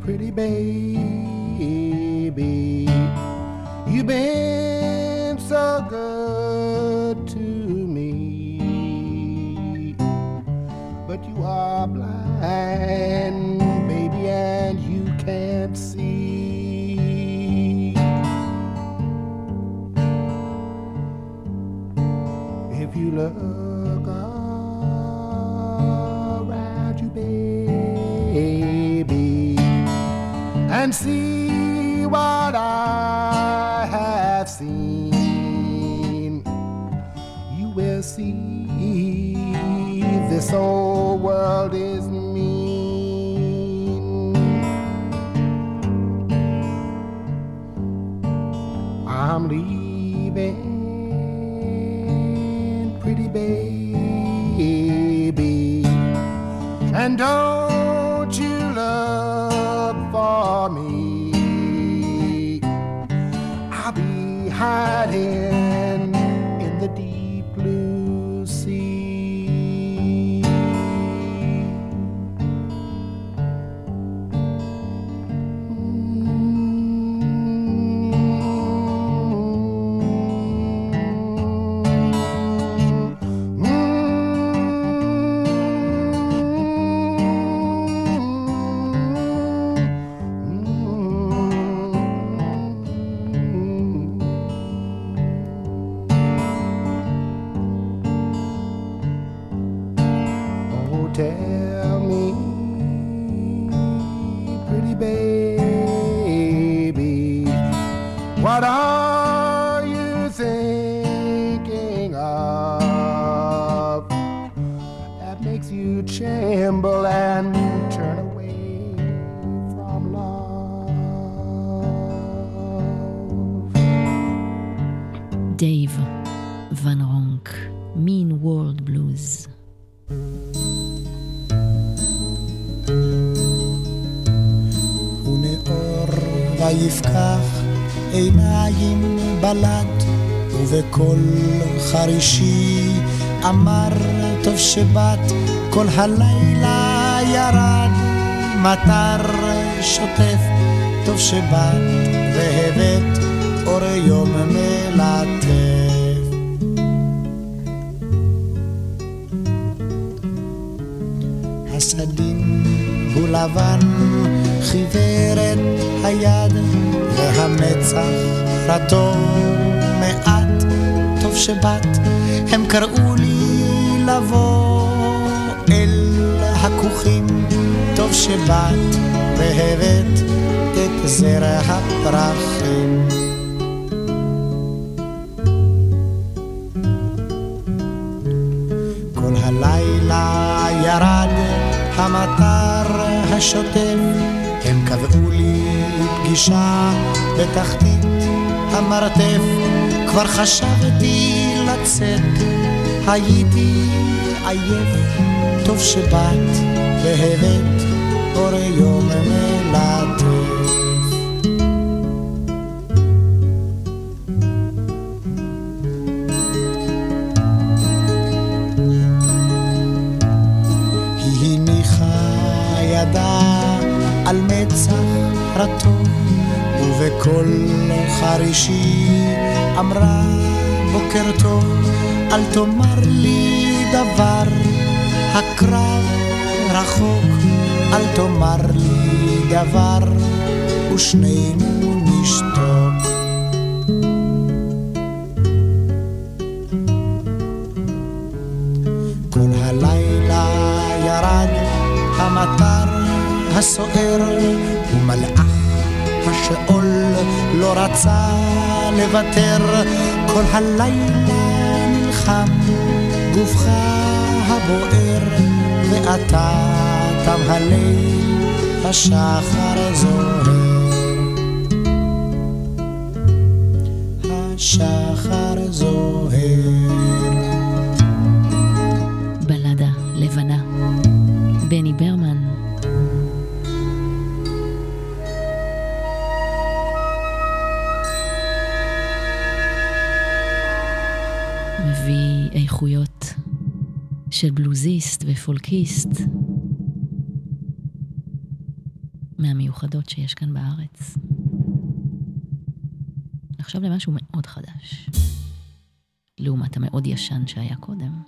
[SPEAKER 11] pretty baby. you've been. And see what I have seen, you will see this old world is mean. I'm leaving, pretty baby, and don't
[SPEAKER 12] הלילה ירד מטר שוטף טוב שבאת והבאת אור יום מלטף. הסדין הוא לבן, חיוורת היד, והמצח רטוב מעט, טוב שבאת, הם קראו לי לבוא הכוכים, טוב שבאת, והבאת את זרע הפרחים. כל הלילה ירד המטר השוטף, הם קבעו לי פגישה בתחתית המרתף, כבר חשבתי לצאת, הייתי עייף, טוב שבאת והבאת אור יום מלטף. היא הניחה ידה על מצח רטוב, ובקול חרישי אמרה בוקר טוב, אל תאמר לי דבר, הקרב רחוק, אל תאמר לי דבר, ושנינו נשתוק. כל הלילה ירד המטר הסוער ומלאך השאול לא רצה לוותר כל הלילה נלחם גופך הבוער ואתה תם הליל השחר זוהר השחר זוהר
[SPEAKER 3] בלדה לבנה. בני ברמן. איכויות של בלוזיסט ופולקיסט מהמיוחדות שיש כאן בארץ. עכשיו למשהו מאוד חדש, לעומת המאוד ישן שהיה קודם.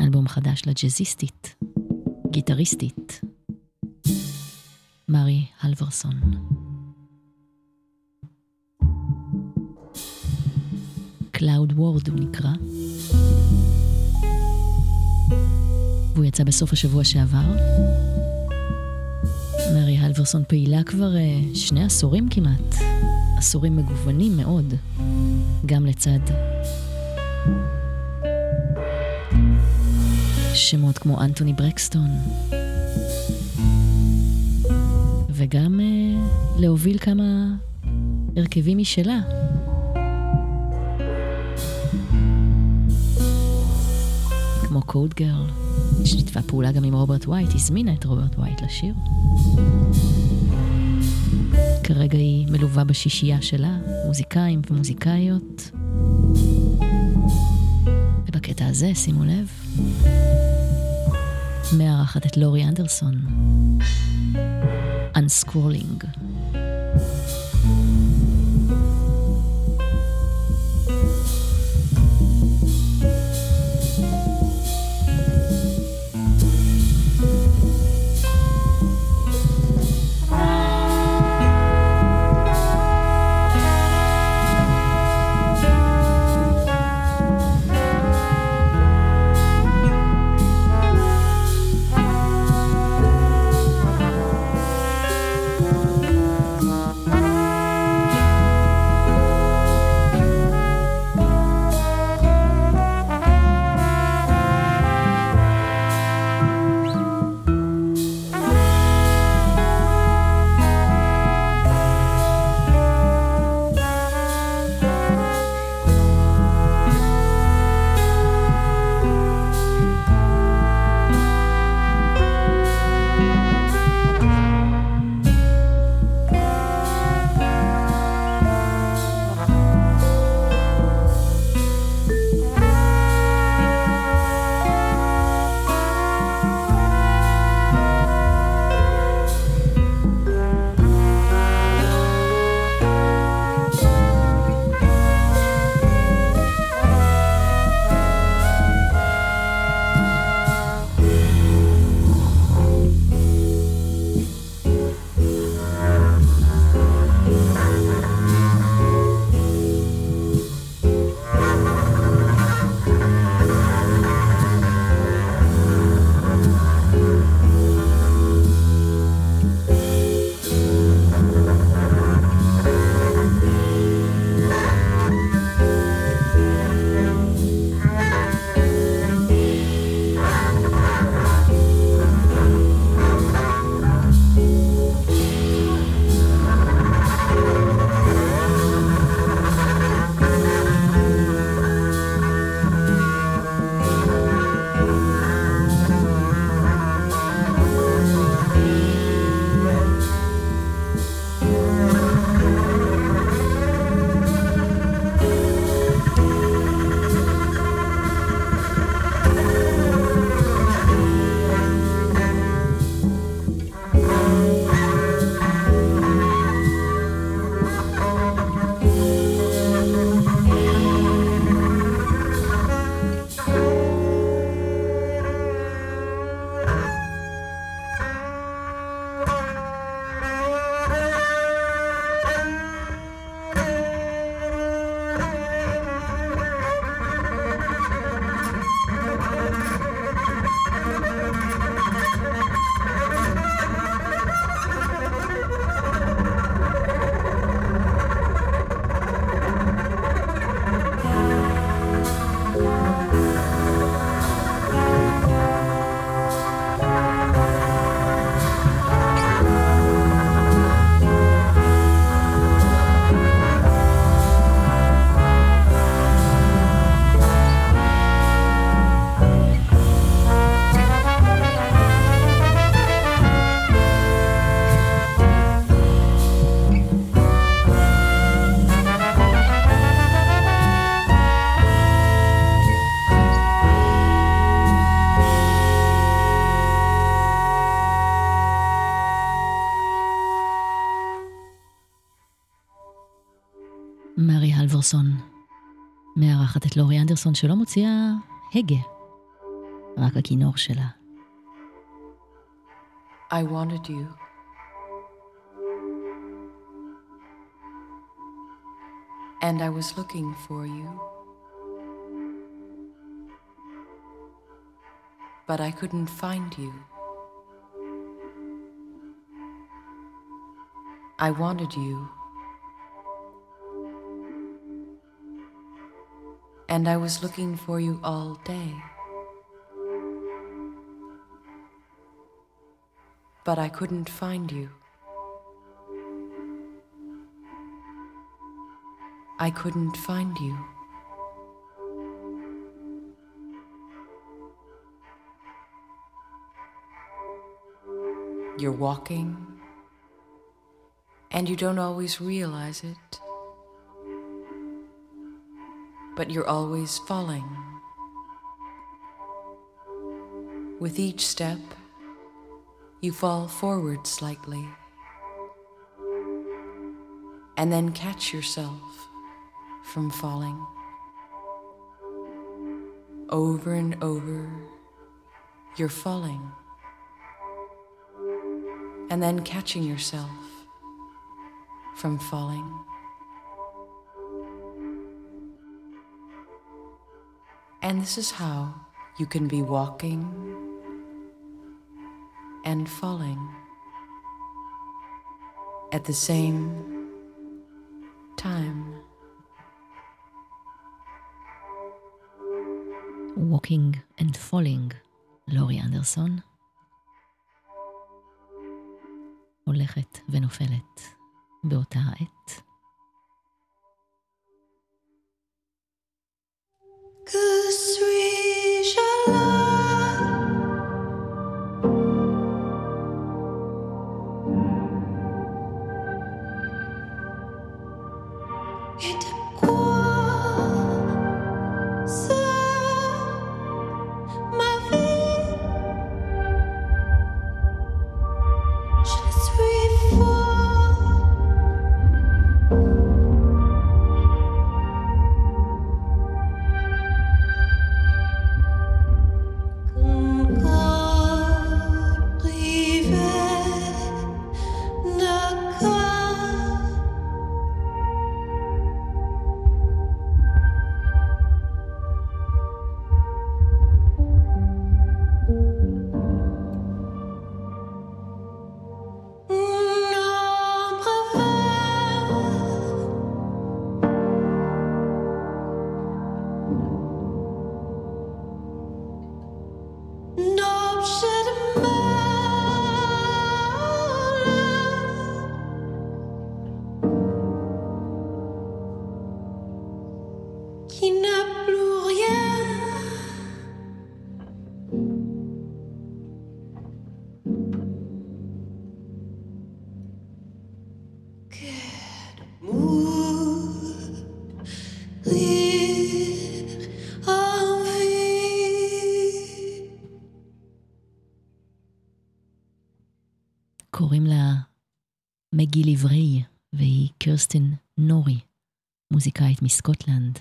[SPEAKER 3] אלבום חדש לג'אזיסטית, גיטריסטית, מרי הלברסון. Cloudward הוא נקרא. והוא יצא בסוף השבוע שעבר. מרי הלברסון פעילה כבר אה, שני עשורים כמעט. עשורים מגוונים מאוד, גם לצד שמות כמו אנטוני ברקסטון, וגם אה, להוביל כמה הרכבים משלה. כמו קוד גרל, ששיתפה פעולה גם עם רוברט ווייט, הזמינה את רוברט ווייט לשיר. כרגע היא מלווה בשישייה שלה, מוזיקאים ומוזיקאיות. ובקטע הזה, שימו לב, מארחת את לורי אנדרסון. Unscrolling. מארחת את לורי אנדרסון שלא מוציאה הגה, רק הכינור שלה.
[SPEAKER 13] I wanted you. And I was looking for you. But I couldn't find you.
[SPEAKER 14] I wanted you. And I was looking for you all day. But I couldn't find you. I couldn't find you. You're walking, and you don't always realize it, but you're always falling. With each step, you fall forward slightly, and then catch yourself from falling. Over and over, you're falling and then catching yourself from falling. And this is how you can be walking and falling at the same time.
[SPEAKER 15] Walking and Falling, לורי אנדרסון. הולכת ונופלת באותה העת.
[SPEAKER 16] Que we
[SPEAKER 15] shall love. מגי לברי, והיא קרסטין נורי, מוזיקאית מסקוטלנד.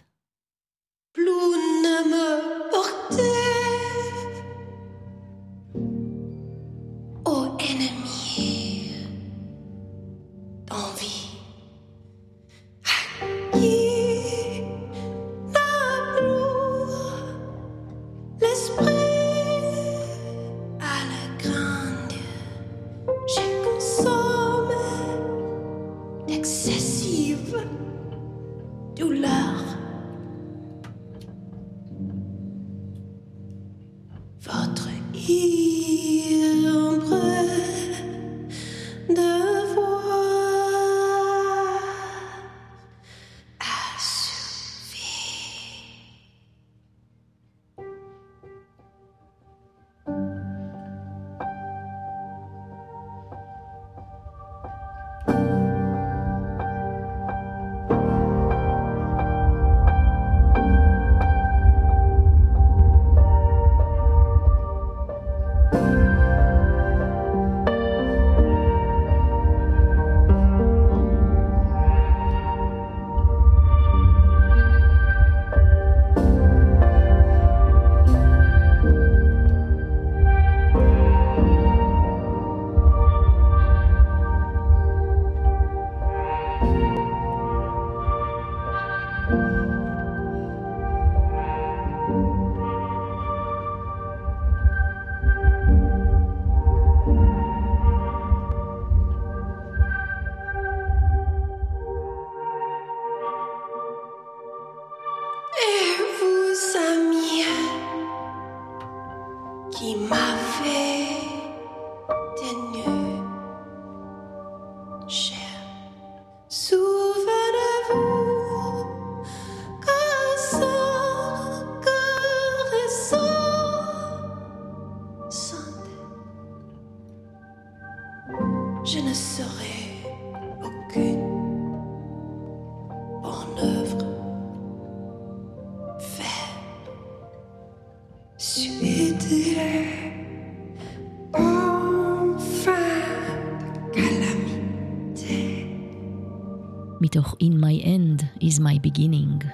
[SPEAKER 3] מתוך In My End is My Beginning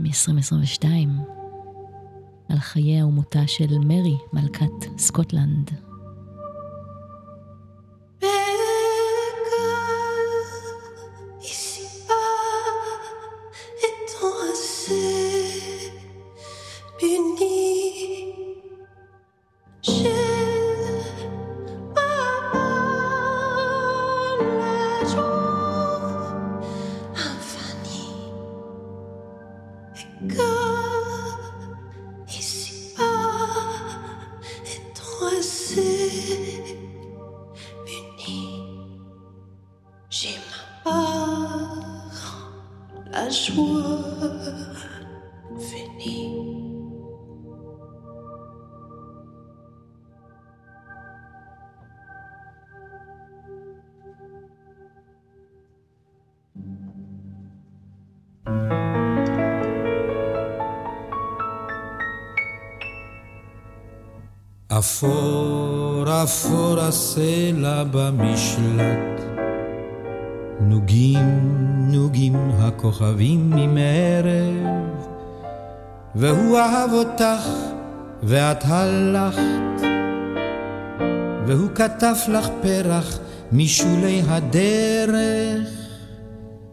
[SPEAKER 3] מ-2022, על חייה ומותה של מרי, מלכת סקוטלנד.
[SPEAKER 17] הסלע במשלט, נוגים נוגים הכוכבים ממערב, והוא אהב אותך ואת הלכת, והוא כתב לך פרח משולי הדרך,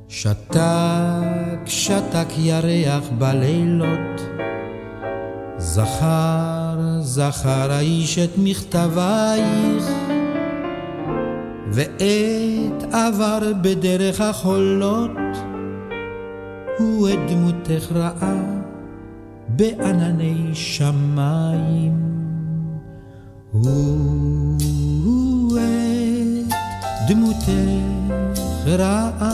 [SPEAKER 17] שתק שתק ירח בלילות. זכר, זכר האיש את מכתבייך, ועת עבר בדרך החולות, הוא את דמותך ראה בענני שמיים. הוא את דמותך ראה,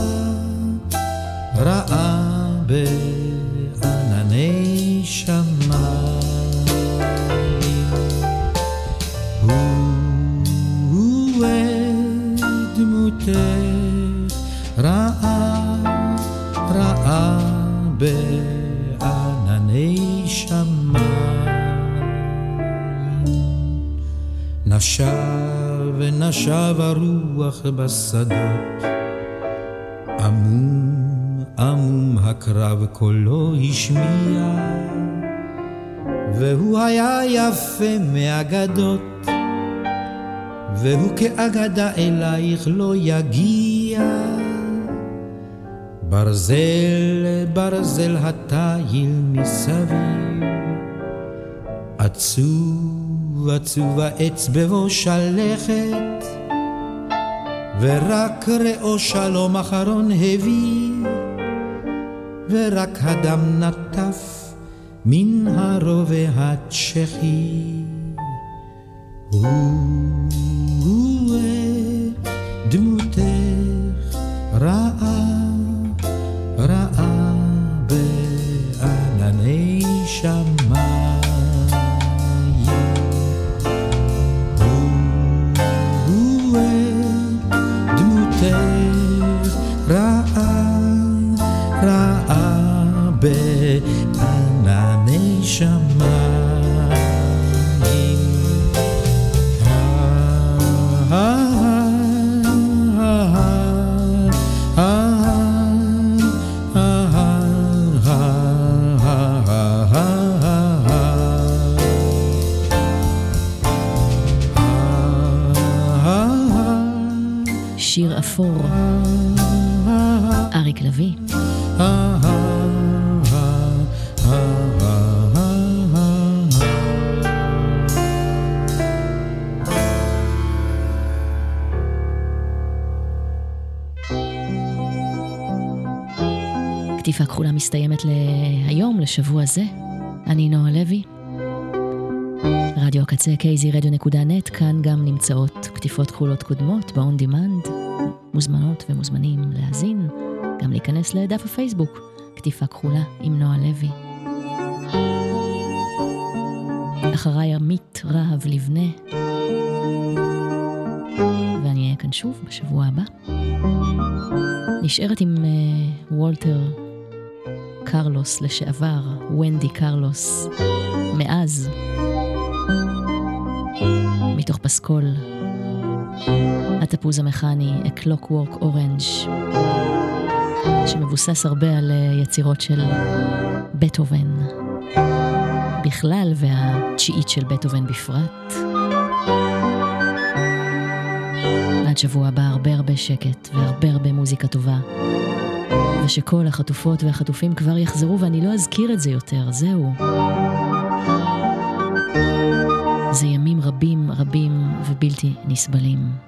[SPEAKER 17] ראה בענני שמיים. דמותך ראה, ראה בענני שמיים. נשב ונשב הרוח בשדות, עמום עמום הקרב קולו השמיע, והוא היה יפה מאגדות, והוא כאגדה אלייך לא יגיע. ברזל, ברזל התיל מסביב, עצוב, עצוב העץ בבוא שלכת, ורק ראו שלום אחרון הביא, ורק הדם נטף מן הרובה הצ'כי. הוא דמותך ראה,
[SPEAKER 3] קטיפה כחולה מסתיימת להיום, לשבוע זה. אני נועה לוי. רדיו הקצה kzradio.net, כאן גם נמצאות קטיפות כחולות קודמות ב-on demand. מוזמנות ומוזמנים להאזין, גם להיכנס לדף הפייסבוק, קטיפה כחולה עם נועה לוי. אחריי עמית רהב לבנה, ואני אהיה כאן שוב בשבוע הבא. נשארת עם uh, וולטר קרלוס לשעבר, ונדי קרלוס, מאז, מתוך פסקול, התפוז המכני, A Clockwork Orange, שמבוסס הרבה על uh, יצירות של בטהובן בכלל והתשיעית של בטהובן בפרט. עד שבוע הבא הרבה הרבה שקט והרבה הרבה מוזיקה טובה. ושכל החטופות והחטופים כבר יחזרו ואני לא אזכיר את זה יותר, זהו. זה ימים רבים רבים ובלתי נסבלים.